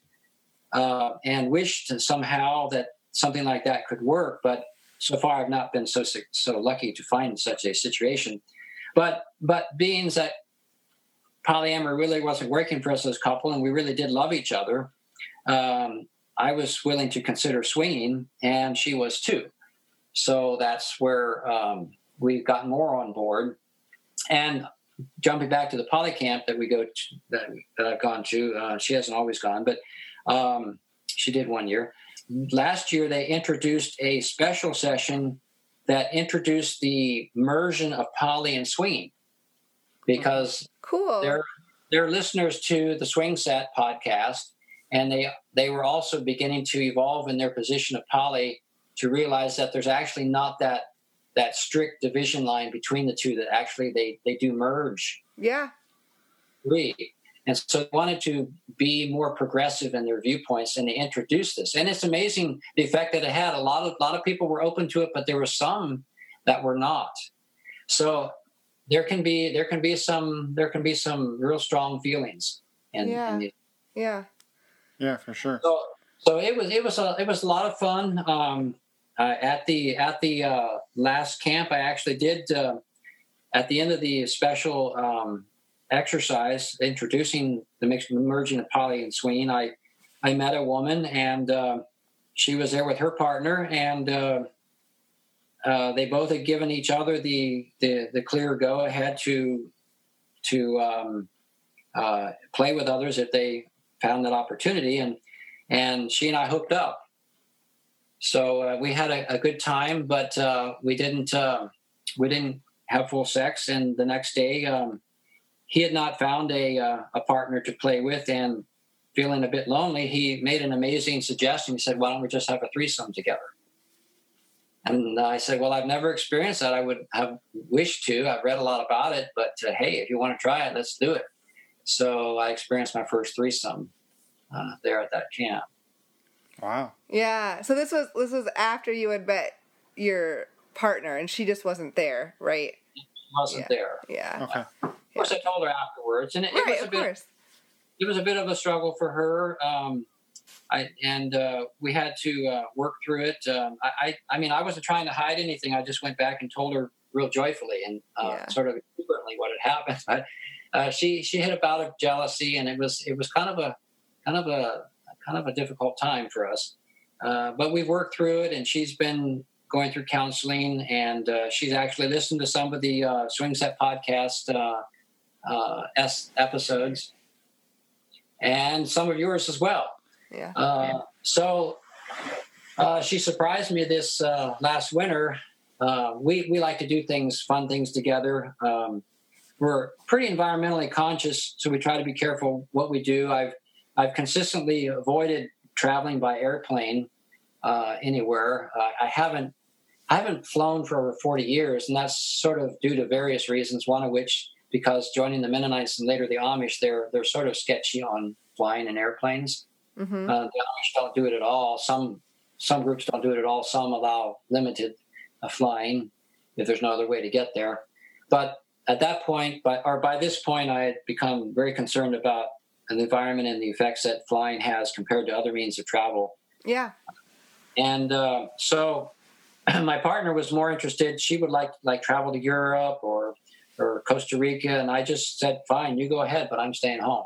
and wished somehow that something like that could work. But so far, I've not been so so lucky to find such a situation. But but being that polyamory really wasn't working for us as a couple, and we really did love each other, um, I was willing to consider swinging, and she was too. So that's where um, we've gotten more on board. And jumping back to the poly camp that we go to, that, that I've gone to, uh, she hasn't always gone, but um, she did one year last year they introduced a special session that introduced the immersion of poly and swinging. Because cool. they're they're listeners to the swing set podcast and they they were also beginning to evolve in their position of poly to realize that there's actually not that that strict division line between the two that actually they they do merge. Yeah and so they wanted to be more progressive in their viewpoints and they introduced this. And it's amazing the effect that it had. A lot of a lot of people were open to it, but there were some that were not. So there can be there can be some there can be some real strong feelings. And yeah, the, yeah, yeah, for sure. So so it was it was a it was a lot of fun. Um, uh, at the at the uh, last camp, I actually did uh, at the end of the special um, exercise, introducing the mix, merging of poly and swinging, I, I met a woman and uh, she was there with her partner, and uh, uh, they both had given each other the the, the clear go ahead to to um, uh, play with others if they found that opportunity, and and she and I hooked up. So uh, we had a, a, good time, but uh, we didn't we didn't have full sex. And the next day, um, he had not found a uh, a partner to play with and feeling a bit lonely, he made an amazing suggestion. He said, "Why don't we just have a threesome together?" And I said, "Well, I've never experienced that. I would have wished to. I've read a lot about it, but uh, hey, if you want to try it, let's do it." So I experienced my first threesome uh, there at that camp. Wow. Yeah. So this was this was after you had met your partner, and she just wasn't there, right? She wasn't yeah. there. Yeah. Okay. Of course, I told her afterwards, and it, right, it was a of bit. Course. It was a bit of a struggle for her. Um, I and uh, we had to uh, work through it. Um, I, I, I, mean, I wasn't trying to hide anything. I just went back and told her real joyfully and uh, yeah. sort of exuberantly what had happened. (laughs) But uh, she she hit a bout of jealousy, and it was it was kind of a kind of a kind of a difficult time for us. Uh, but we've worked through it, and she's been going through counseling, and uh, she's actually listened to some of the Swing Set podcast uh, S episodes, and some of yours as well. Yeah. Uh, so uh, she surprised me this uh, last winter. Uh, we we like to do things, fun things together. Um, we're pretty environmentally conscious, so we try to be careful what we do. I've I've consistently avoided traveling by airplane uh, anywhere. I haven't I haven't flown for over 40 years, and that's sort of due to various reasons. One of which because joining the Mennonites and later the Amish, they're they're sort of sketchy on flying in airplanes. Mm-hmm. Uh, the Amish don't do it at all. Some some groups don't do it at all. Some allow limited uh, flying if there's no other way to get there. But at that point, by, or by this point, I had become very concerned about the environment and the effects that flying has compared to other means of travel. Yeah. And uh, so (clears throat) my partner was more interested. She would like like travel to Europe or or Costa Rica, and I just said, "Fine, you go ahead, but I'm staying home."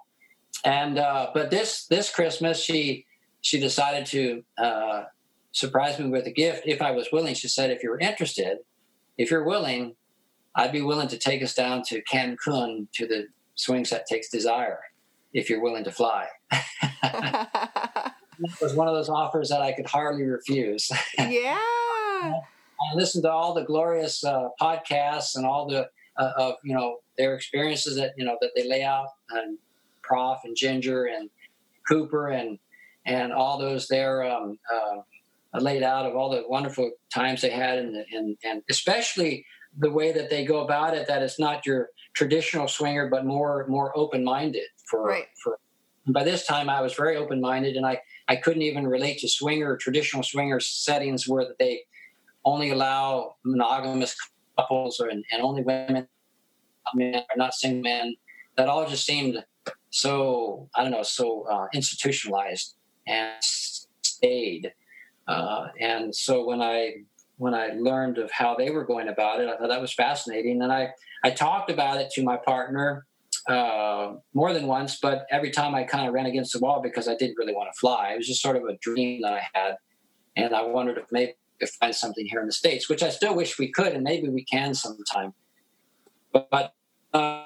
And uh, but this this Christmas, she she decided to uh, surprise me with a gift if I was willing. She said, "If you're interested, if you're willing, I'd be willing to take us down to Cancun to the swing set takes desire, if you're willing to fly." (laughs) (laughs) it was one of those offers that I could hardly refuse. (laughs) yeah. I listened to all the glorious uh, podcasts and all the uh, of you know their experiences that you know that they lay out and Prof and Ginger and Cooper and and all those there um, uh, laid out of all the wonderful times they had, and and and especially the way that they go about it. That it's not your traditional swinger, but more more open minded. For Right. for by this time, I was very open minded, and I I couldn't even relate to swinger traditional swinger settings where they only allow monogamous couples or and, and only women, men, or not single men. That all just seemed so I don't know so uh, institutionalized and stayed. Uh, and so when I when I learned of how they were going about it, I thought that was fascinating. And I I talked about it to my partner uh, more than once, but every time I kind of ran against the wall because I didn't really want to fly. It was just sort of a dream that I had, and I wondered if maybe we could find something here in the states, which I still wish we could, and maybe we can sometime. But, but uh,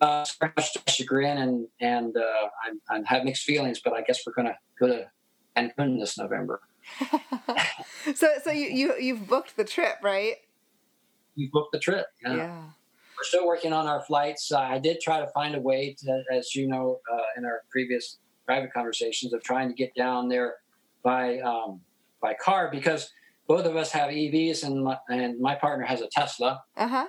uh, much to my chagrin, and and uh, I, I have mixed feelings. But I guess we're going to go to Cancun this November. (laughs) So so you you you've booked the trip, right? We booked the trip. Yeah. We're still working on our flights. Uh, I did try to find a way to, as you know, uh, in our previous private conversations, of trying to get down there by um, by car because both of us have EVs, and my, and my partner has a Tesla, Uh huh.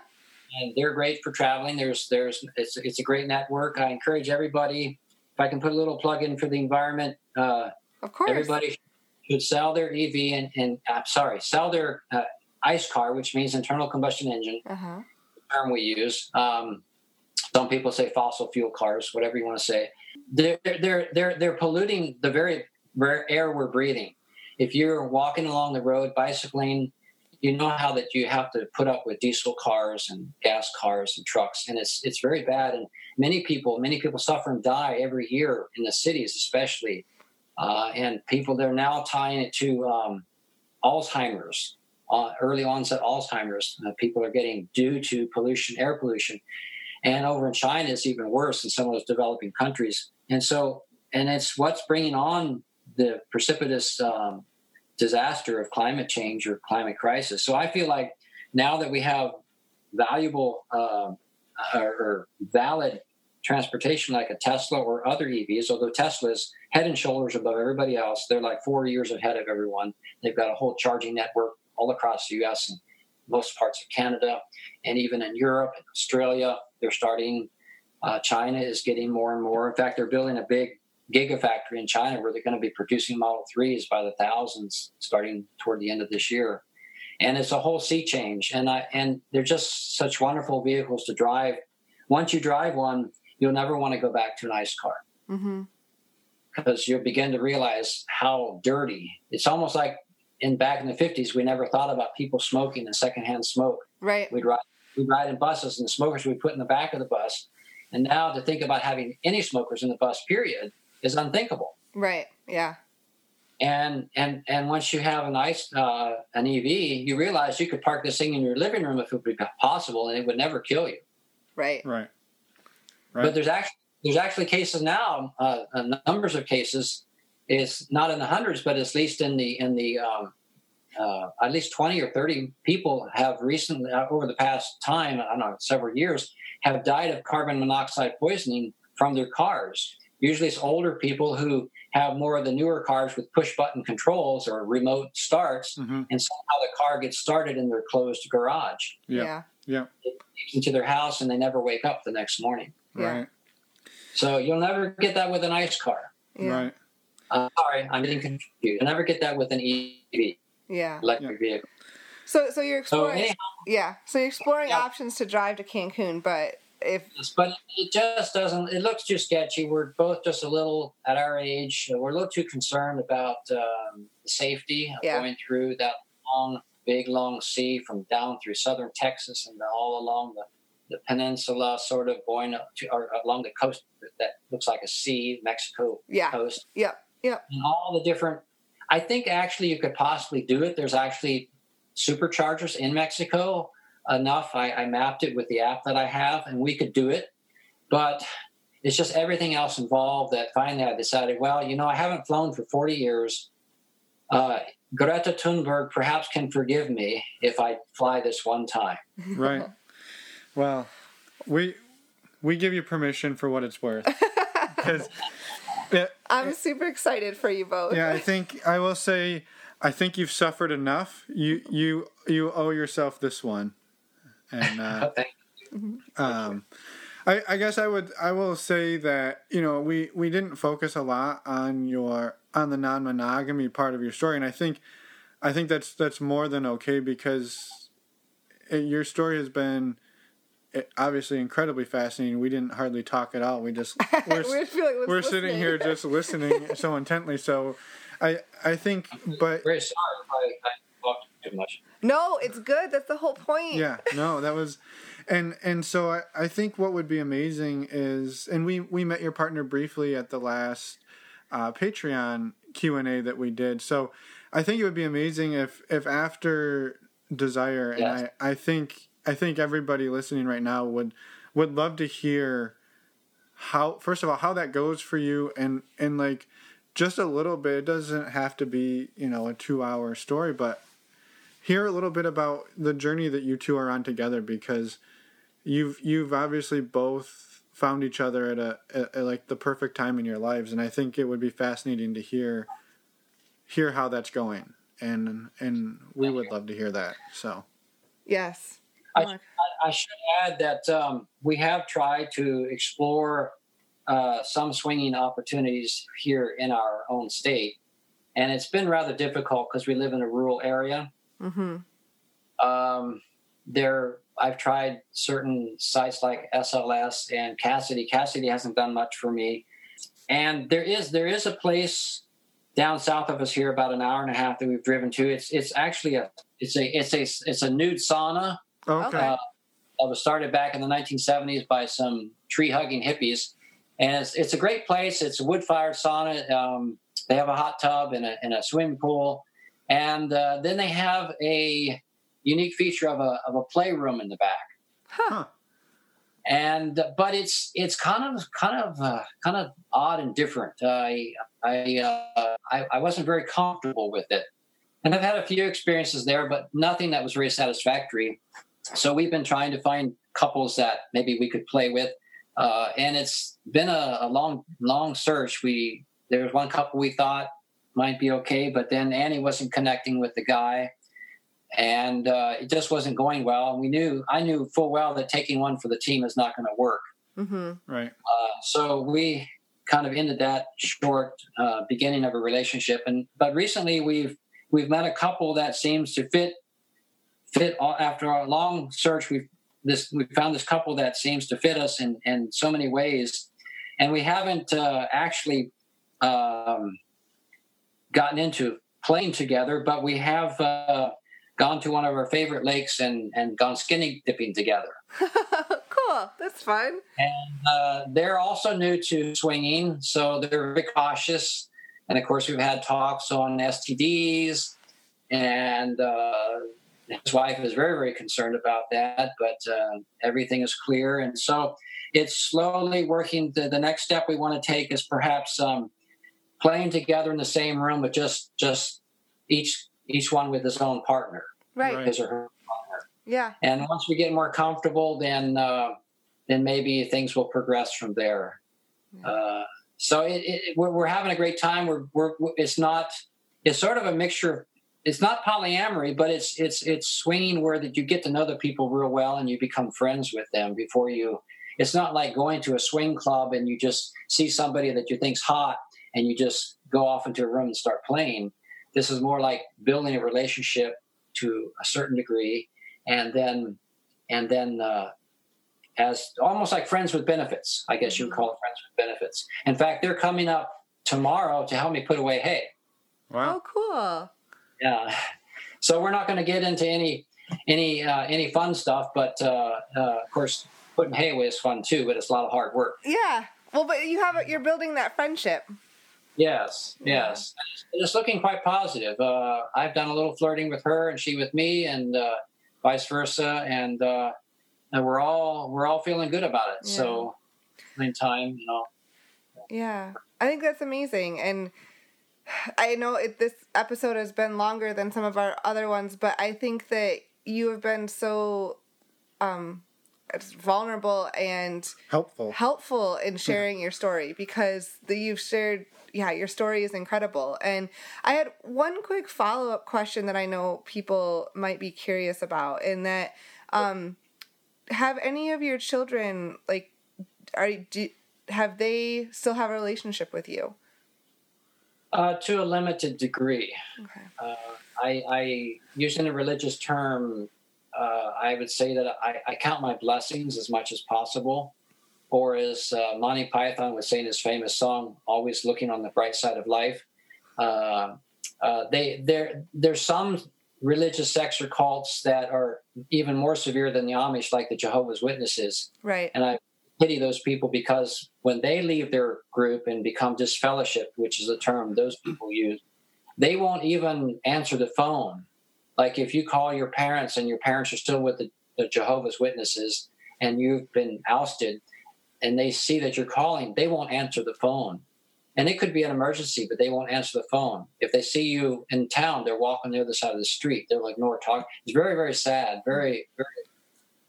and they're great for traveling. There's there's it's it's a great network. I encourage everybody. If I can put a little plug in for the environment, uh, Of course. everybody should sell their EV and, and I'm sorry, sell their uh, ICE car, which means internal combustion engine Uh huh. Term we use. Um, some people say fossil fuel cars, whatever you want to say. They're they're they're they're polluting the very air we're breathing. If you're walking along the road, bicycling, you know how that you have to put up with diesel cars and gas cars and trucks, and it's it's very bad. And many people many people suffer and die every year in the cities, especially. Uh, and people they're now tying it to um, Alzheimer's uh, early onset Alzheimer's. Uh, people are getting due to pollution, air pollution, and over in China it's even worse in some of those developing countries. And so, and it's what's bringing on the precipitous um, disaster of climate change or climate crisis. So I feel like now that we have valuable uh, or, or valid transportation like a Tesla or other EVs, although Tesla's head and shoulders above everybody else, they're like four years ahead of everyone. They've got a whole charging network all across the US and most parts of Canada, and even in Europe and Australia. They're starting. Uh, China is getting more and more. In fact, they're building a big gigafactory in China where they're going to be producing Model 3s by the thousands starting toward the end of this year. And it's a whole sea change. And I, and they're just such wonderful vehicles to drive. Once you drive one, you'll never want to go back to an ICE car Mm-hmm. because you'll begin to realize how dirty. It's almost like in back in the 50s, we never thought about people smoking and secondhand smoke. Right. We'd ride, we'd ride in buses and the smokers we put in the back of the bus. And now to think about having any smokers in the bus, period, is unthinkable. Right. Yeah. And and and once you have an ice uh, an EV, you realize you could park this thing in your living room if it would be possible, and it would never kill you. Right. Right. But there's actually there's actually cases now, uh, uh, numbers of cases. It's not in the hundreds, but at least in the in the um, uh, at least twenty or thirty people have recently uh, over the past time, I don't know, several years, have died of carbon monoxide poisoning from their cars. Usually, it's older people who have more of the newer cars with push button controls or remote starts, hmm and somehow the car gets started in their closed garage, Yeah. Yeah. Yeah. into their house, and they never wake up the next morning. Yeah. Right. So you'll never get that with an ICE car. Yeah. Right. Uh, sorry, I'm getting confused. You'll never get that with an EV, Yeah. electric vehicle. So so you're So exploring. anyhow, yeah. So you're exploring Yeah. options to drive to Cancun, but if but it just doesn't. It looks too sketchy. We're both just a little at our age. We're a little too concerned about um, safety of Yeah. going through that long, big, long sea from down through southern Texas and all along the, the peninsula, sort of going up to or along the coast that looks like a sea, Mexico yeah. coast. Yep. Yep. and all the different i think actually you could possibly do it there's actually superchargers in mexico enough I, I mapped it with the app that i have and we could do it but it's just everything else involved that finally i decided well you know i haven't flown for 40 years uh, greta thunberg perhaps can forgive me if i fly this one time (laughs) Right. Well, we we give you permission for what it's worth. (laughs) Because I'm super excited for you both. yeah, I think I will say I think you've suffered enough. You you you owe yourself this one. And uh, (laughs) Thank um, I, I guess I would I will say that you know we we didn't focus a lot on your on the non monogamy part of your story, and I think I think that's that's more than okay because it, your story has been it, obviously incredibly fascinating. We didn't hardly talk at all. We just (laughs) we're, We're feeling we're sitting here just listening (laughs) so intently. So I I think, but Very sorry if I, I talked too much. No, it's good. That's the whole point. yeah no that was and and so I, I think what would be amazing is and we we met your partner briefly at the last uh, patreon q&a that we did so i think it would be amazing if if after desire and i i think i think everybody listening right now would would love to hear how first of all how that goes for you and and like just a little bit it doesn't have to be you know a two hour story but hear a little bit about the journey that you two are on together because you've you've obviously both found each other at a at, at like the perfect time in your lives and I think it would be fascinating to hear hear how that's going and and we would love to hear that so Yes. I, I, I should add that um, we have tried to explore uh, some swinging opportunities here in our own state, and it's been rather difficult because we live in a rural area. Mm-hmm. Um, there, I've tried certain sites like SLS and Kasidie. Kasidie hasn't done much for me, and there is there is a place down south of us here, about an hour and a half that we've driven to. It's it's actually a it's a it's a it's a nude sauna okay, Okay. uh, that was started back in the 1970s by some tree hugging hippies. And it's, it's a great place. It's a wood fired sauna. Um, they have a hot tub and a, and a swimming pool. And uh, then they have a unique feature of a, of a playroom in the back. huh And but it's it's kind of kind of uh, kind of odd and different. I I, uh, I I wasn't very comfortable with it, and I've had a few experiences there, but nothing that was very satisfactory. So we've been trying to find couples that maybe we could play with, uh, and it's been a, a long long search. We there was one couple we thought might be okay, but then Annie wasn't connecting with the guy, and uh, it just wasn't going well. And we knew I knew full well that taking one for the team is not going to work. Mm-hmm. right Uh, so we kind of ended that short uh, beginning of a relationship. And but recently we've we've met a couple that seems to fit fit all, after a long search. We've this we found this couple that seems to fit us in in so many ways, and we haven't uh, actually um, gotten into playing together, but we have. Uh, Gone to one of our favorite lakes and, and gone skinny dipping together. (laughs) cool. That's fun. And uh, they're also new to swinging, so they're very cautious. And of course, we've had talks on STDs, and uh, his wife is very, very concerned about that. But uh, everything is clear, and so it's slowly working. The, the next step we want to take is perhaps um, playing together in the same room, but just just each each one with his own partner, Right. Right. his or her partner. Yeah. and once we get more comfortable, then uh, then maybe things will progress from there. Uh, so it, it, we're, we're having a great time. We're, we're it's not it's sort of a mixture. It's not polyamory, but it's it's it's swinging where that you get to know the people real well and you become friends with them before you. It's not like going to a swing club and you just see somebody that you think's hot and you just go off into a room and start playing. This is more like building a relationship to a certain degree and then and then uh, as almost like friends with benefits i guess you would call it friends with benefits in fact they're coming up tomorrow to help me put away hay wow Oh, cool. Yeah. So we're not going to get into any any uh, any fun stuff but uh, uh, of course putting hay away is fun too but it's a lot of hard work. Yeah. Well, but you have you're building that friendship. yes yes. It's looking quite positive. Uh, i've done a little flirting with her and she with me and uh, vice versa and uh, and we're all we're all feeling good about it. So in time you know. Yeah, I think that's amazing, and I know it, this episode has been longer than some of our other ones, but I think that you have been so um, vulnerable and helpful helpful in sharing your story because the, you've shared yeah, your story is incredible. And I had one quick follow up question that I know people might be curious about, in that um, have any of your children like are do, have they still have a relationship with you? Uh, to a limited degree. Okay. Uh, I, I, using a religious term, uh, I would say that I, I, count my blessings as much as possible. Or as uh, Monty Python would say in his famous song, "Always looking on the bright side of life." Uh, uh, they there there's some religious sects or cults that are even more severe than the Amish, like the Jehovah's Witnesses. Right. And I pity those people because when they leave their group and become disfellowship, which is a term those people use, they won't even answer the phone. Like if you call your parents and your parents are still with the, the Jehovah's Witnesses and you've been ousted and they see that you're calling, they won't answer the phone. And it could be an emergency, but they won't answer the phone. If they see you in town, they're walking the other side of the street. They're like, no, talk. It's very, very sad, very, very,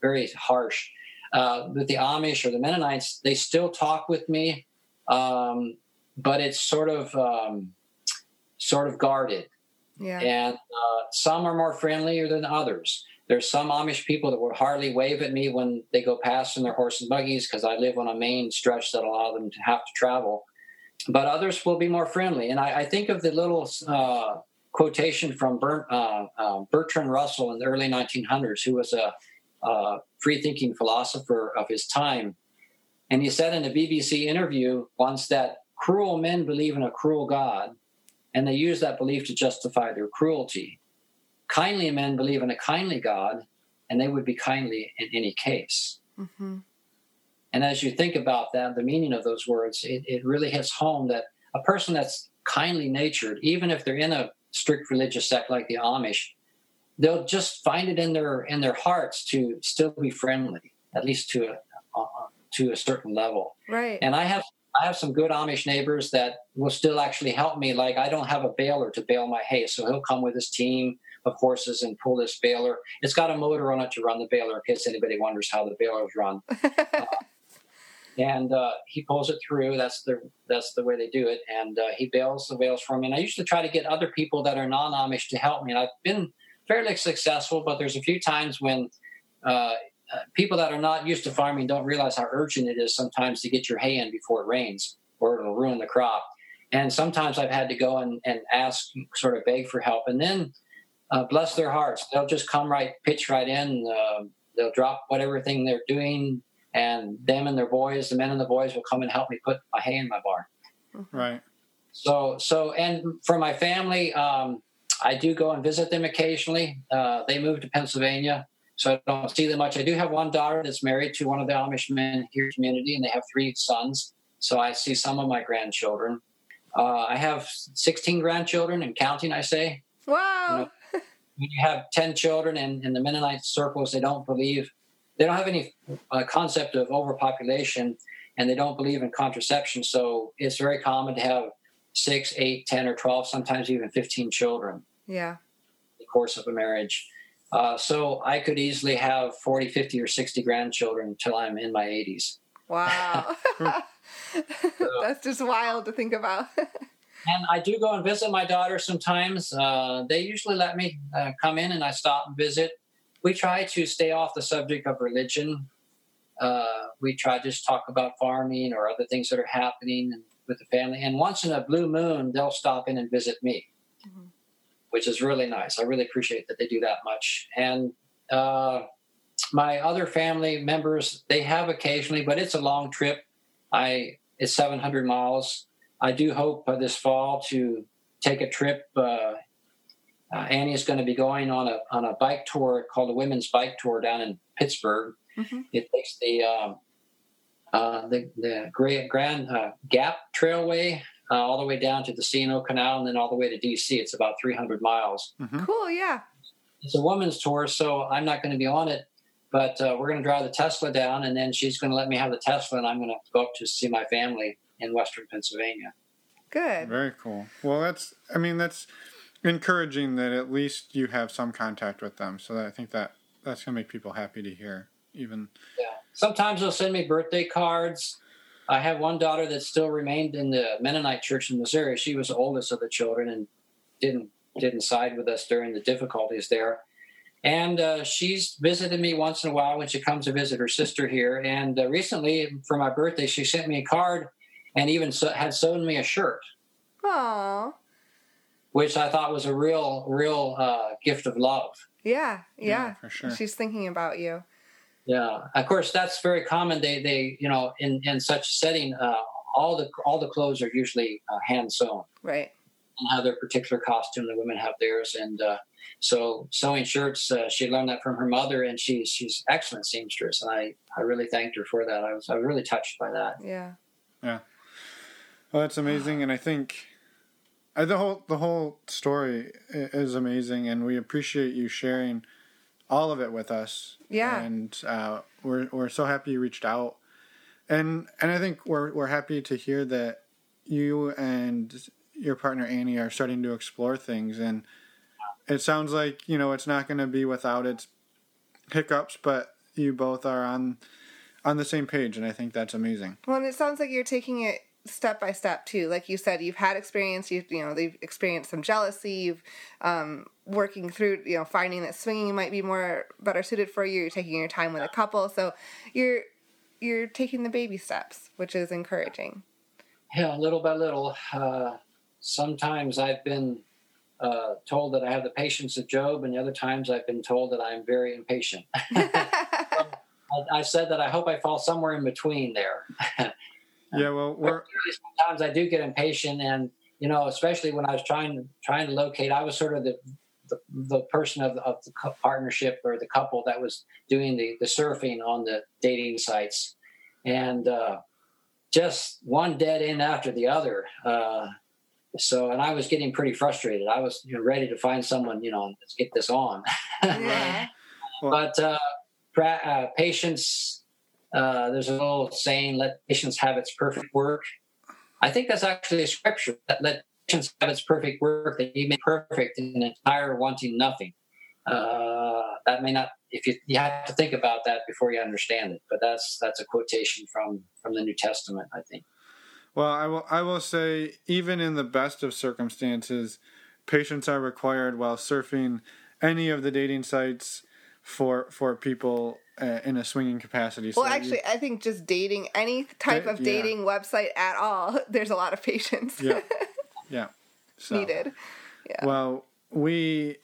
very harsh. Uh, with the Amish or the Mennonites, they still talk with me, um, but it's sort of um, sort of guarded. Yeah. And uh, some are more friendlier than others. There's some Amish people that will hardly wave at me when they go past in their horse and buggies because I live on a main stretch that allow them to have to travel. But others will be more friendly. And I, I think of the little uh, quotation from Bert, uh, uh Bertrand Russell in the early 1900s, who was a uh, free thinking philosopher of his time. And he said in a BBC interview once that cruel men believe in a cruel God, and they use that belief to justify their cruelty. Kindly men believe in a kindly God, and they would be kindly in any case. Mm-hmm. And as you think about that, the meaning of those words, it, it really hits home that a person that's kindly natured, even if they're in a strict religious sect like the Amish, they'll just find it in their in their hearts to still be friendly, at least to a uh, to a certain level. Right. And I have I have some good Amish neighbors that will still actually help me. Like I don't have a baler to bale my hay, so he'll come with his team of horses and pull this baler. It's got a motor on it to run the baler in case anybody wonders how the balers run. (laughs) uh, and uh, he pulls it through. That's the that's the way they do it. And uh, he bales the bales for me. And I usually try to get other people that are non Amish to help me. And I've been fairly successful, but there's a few times when uh, uh, people that are not used to farming don't realize how urgent it is sometimes to get your hay in before it rains or it'll ruin the crop. And sometimes I've had to go and, and ask, sort of beg for help. And then, uh, bless their hearts, they'll just come right, pitch right in. Uh, they'll drop whatever thing they're doing, and them and their boys, the men and the boys, will come and help me put my hay in my barn. Right. So, so, and for my family, um, I do go and visit them occasionally. Uh, they moved to Pennsylvania, so I don't see them much. I do have one daughter that's married to one of the Amish men here in the community, and they have three sons. So I see some of my grandchildren. Uh, I have 16 grandchildren and counting, I say. Wow. You know, when you have 10 children and in the Mennonite circles, they don't believe, they don't have any uh, concept of overpopulation and they don't believe in contraception. So it's very common to have six, eight, 10, or 12, sometimes even 15 children. Yeah. The course of a marriage. Uh, so I could easily have 40, 50, or 60 grandchildren until I'm in my 80s. Wow. (laughs) (laughs) That's just wild to think about. (laughs) and I do go and visit my daughter sometimes. Uh, they usually let me uh, come in and I stop and visit. We try to stay off the subject of religion. Uh, we try to just talk about farming or other things that are happening with the family. And once in a blue moon, they'll stop in and visit me which is really nice. I really appreciate that they do that much. And uh, my other family members, they have occasionally, but it's a long trip. I it's 700 miles. I do hope uh, this fall to take a trip. Uh, uh, Annie is going to be going on a on a bike tour called a Women's Bike Tour down in Pittsburgh. Mm-hmm. It takes the um, uh, the the Great Grand uh, Gap Trailway uh, all the way down to the C&O Canal and then all the way to DC. It's about 300 miles. Mm-hmm. Cool, yeah. It's a woman's tour, so I'm not going to be on it, but uh, we're going to drive the Tesla down, and then she's going to let me have the Tesla, and I'm going to go up to see my family in Western Pennsylvania. Good. Very cool. Well, that's, I mean, that's encouraging that at least you have some contact with them. So I think that that's going to make people happy to hear, even. Yeah. Sometimes they'll send me birthday cards I have one daughter that still remained in the Mennonite church in Missouri. She was the oldest of the children and didn't didn't side with us during the difficulties there. And uh, she's visited me once in a while when she comes to visit her sister here. And uh, recently, for my birthday, she sent me a card and even so, had sewn me a shirt. Aww. Which I thought was a real, real uh, gift of love. Yeah, yeah, Yeah, for sure. She's thinking about you. Yeah, of course, that's very common. They, they, you know, in in such a setting, uh, all the all the clothes are usually uh, hand sewn. Right. And have their particular costume. The women have theirs, and uh, so sewing shirts. Uh, she learned that from her mother, and she's she's excellent seamstress. And I I really thanked her for that. I was I was really touched by that. Yeah. Yeah. Well, that's amazing, and I think uh, the whole the whole story is amazing, and we appreciate you sharing all of it with us. Yeah. and uh, we're we're so happy you reached out, and and I think we're we're happy to hear that you and your partner Annie are starting to explore things, and it sounds like you know it's not going to be without its hiccups, but you both are on on the same page, and I think that's amazing. Well, and it sounds like you're taking it step by step too. Like you said, you've had experience. You've you know they've experienced some jealousy. You've um, working through you know finding that swinging might be more better suited for you. You're taking your time with a couple, so you're you're taking the baby steps, which is encouraging. Yeah, little by little. Uh, sometimes I've been uh, told that I have the patience of Job, and the other times I've been told that I'm very impatient. (laughs) (laughs) I, I said that I hope I fall somewhere in between there. (laughs) Yeah, well, we're sometimes I do get impatient, and you know, especially when I was trying trying to locate, I was sort of the the, the person of, of the partnership or the couple that was doing the the surfing on the dating sites, and uh, just one dead end after the other. Uh, so, and I was getting pretty frustrated. I was you know, ready to find someone, you know, let's get this on. (laughs) yeah. but uh, pra- uh, patience uh, there's a little saying let patience have its perfect work i think that's actually a scripture that let patience have its perfect work that you make perfect in an entire wanting nothing uh, that may not if you you have to think about that before you understand it but that's that's a quotation from from the new testament i think Well, I will. I will say, even in the best of circumstances, patience are required while surfing any of the dating sites for for people uh, in a swinging capacity. Well, So you- actually, I think just dating any type of yeah. dating website at all, (laughs) there's a lot of patience yeah, (laughs) yeah. So, needed. Yeah. Well, we,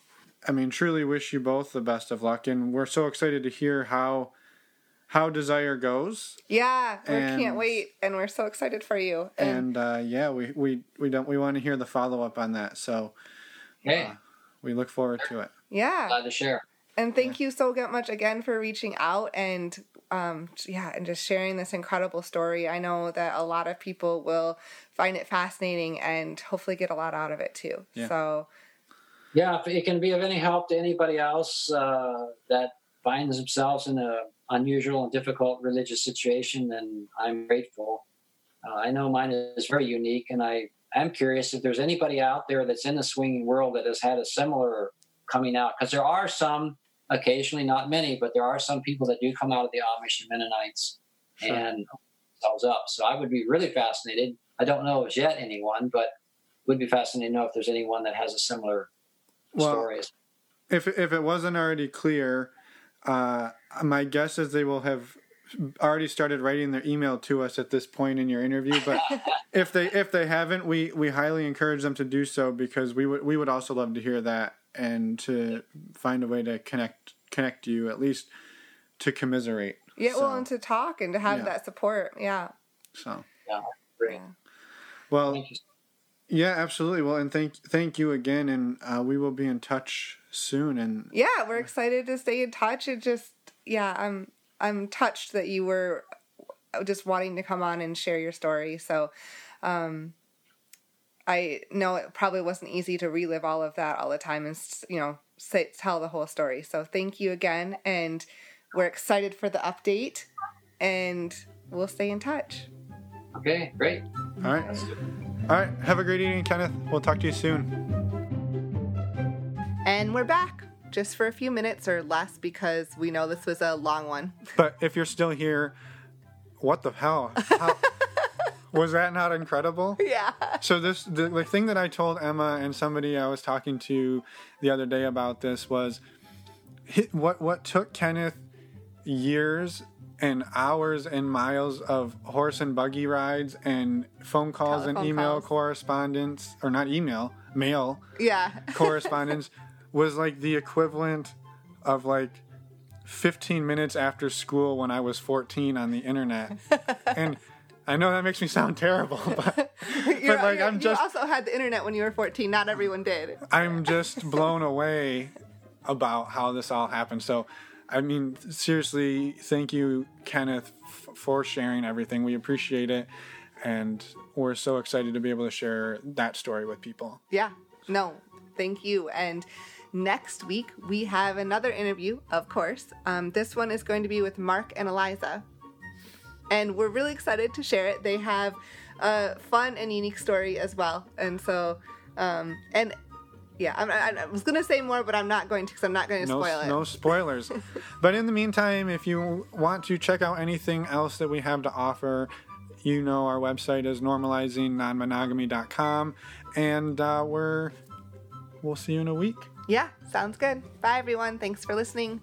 I mean, truly wish you both the best of luck, and we're so excited to hear how how desire goes. Yeah, we And- can't wait, and we're so excited for you. And, And uh, yeah, we we we don't we want to hear the follow up on that. So hey Uh, we look forward to it. yeah, glad to share and thank you so much again for reaching out and um, yeah, and just sharing this incredible story. I know that a lot of people will find it fascinating and hopefully get a lot out of it too. Yeah. So yeah if it can be of any help to anybody else uh, that finds themselves in an unusual and difficult religious situation then i'm grateful uh, i know mine is very unique and i am curious if there's anybody out there that's in the swinging world that has had a similar coming out because there are some occasionally not many but there are some people that do come out of the amish and mennonites Sure. and themselves up so i would be really fascinated i don't know as yet anyone but would be fascinated to know if there's anyone that has a similar Well, story If if it wasn't already clear, uh, my guess is they will have already started writing their email to us at this point in your interview. But (laughs) if they if they haven't, we we highly encourage them to do so because we would we would also love to hear that and to find a way to connect connect you at least to commiserate. yeah, well, and to talk and to have Yeah. that support. Yeah. So Great. Yeah. well, Thank you. yeah, absolutely. Well, and thank thank you again, and uh, we will be in touch soon. And yeah we're excited to stay in touch and just yeah i'm i'm touched that you were just wanting to come on and share your story so um i know it probably wasn't easy to relive all of that all the time and you know say, tell the whole story so thank you again and we're excited for the update and we'll stay in touch Okay, great. all right, all right. Have a great evening, Kenneth. We'll talk to you soon. and we're back just for a few minutes or less because we know this was a long one But if you're still here, what the hell? (laughs) How, Was that not incredible? (laughs) Yeah. So this the, the thing that I told Emma and somebody I was talking to the other day about this was what what took Kenneth years and hours and miles of horse and buggy rides and phone calls and email calls. correspondence or not email mail Yeah. (laughs) correspondence was like the equivalent of like 15 minutes after school when I was 14 on the internet. (laughs) and I know that makes me sound terrible, (laughs) but, (laughs) but like I'm just You also had the internet when you were 14. Not everyone did. I'm just blown away about how this all happened. So, I mean, seriously, thank you, Kenneth, f- for sharing everything. We appreciate it. And we're so excited to be able to share that story with people. Yeah. No, thank you. And next week, we have another interview, of course. Um, this one is going to be with Mark and Eliza. And we're really excited to share it. They have a fun and unique story as well. And so, um, and yeah, I, I was going to say more, but I'm not going to because I'm not going to No, spoil it. no spoilers. (laughs) but in the meantime, if you want to check out anything else that we have to offer, you know our website is normalizingnonmonogamy.com. And uh, we're, we'll see you in a week. Yeah, sounds good. Bye, everyone. Thanks for listening.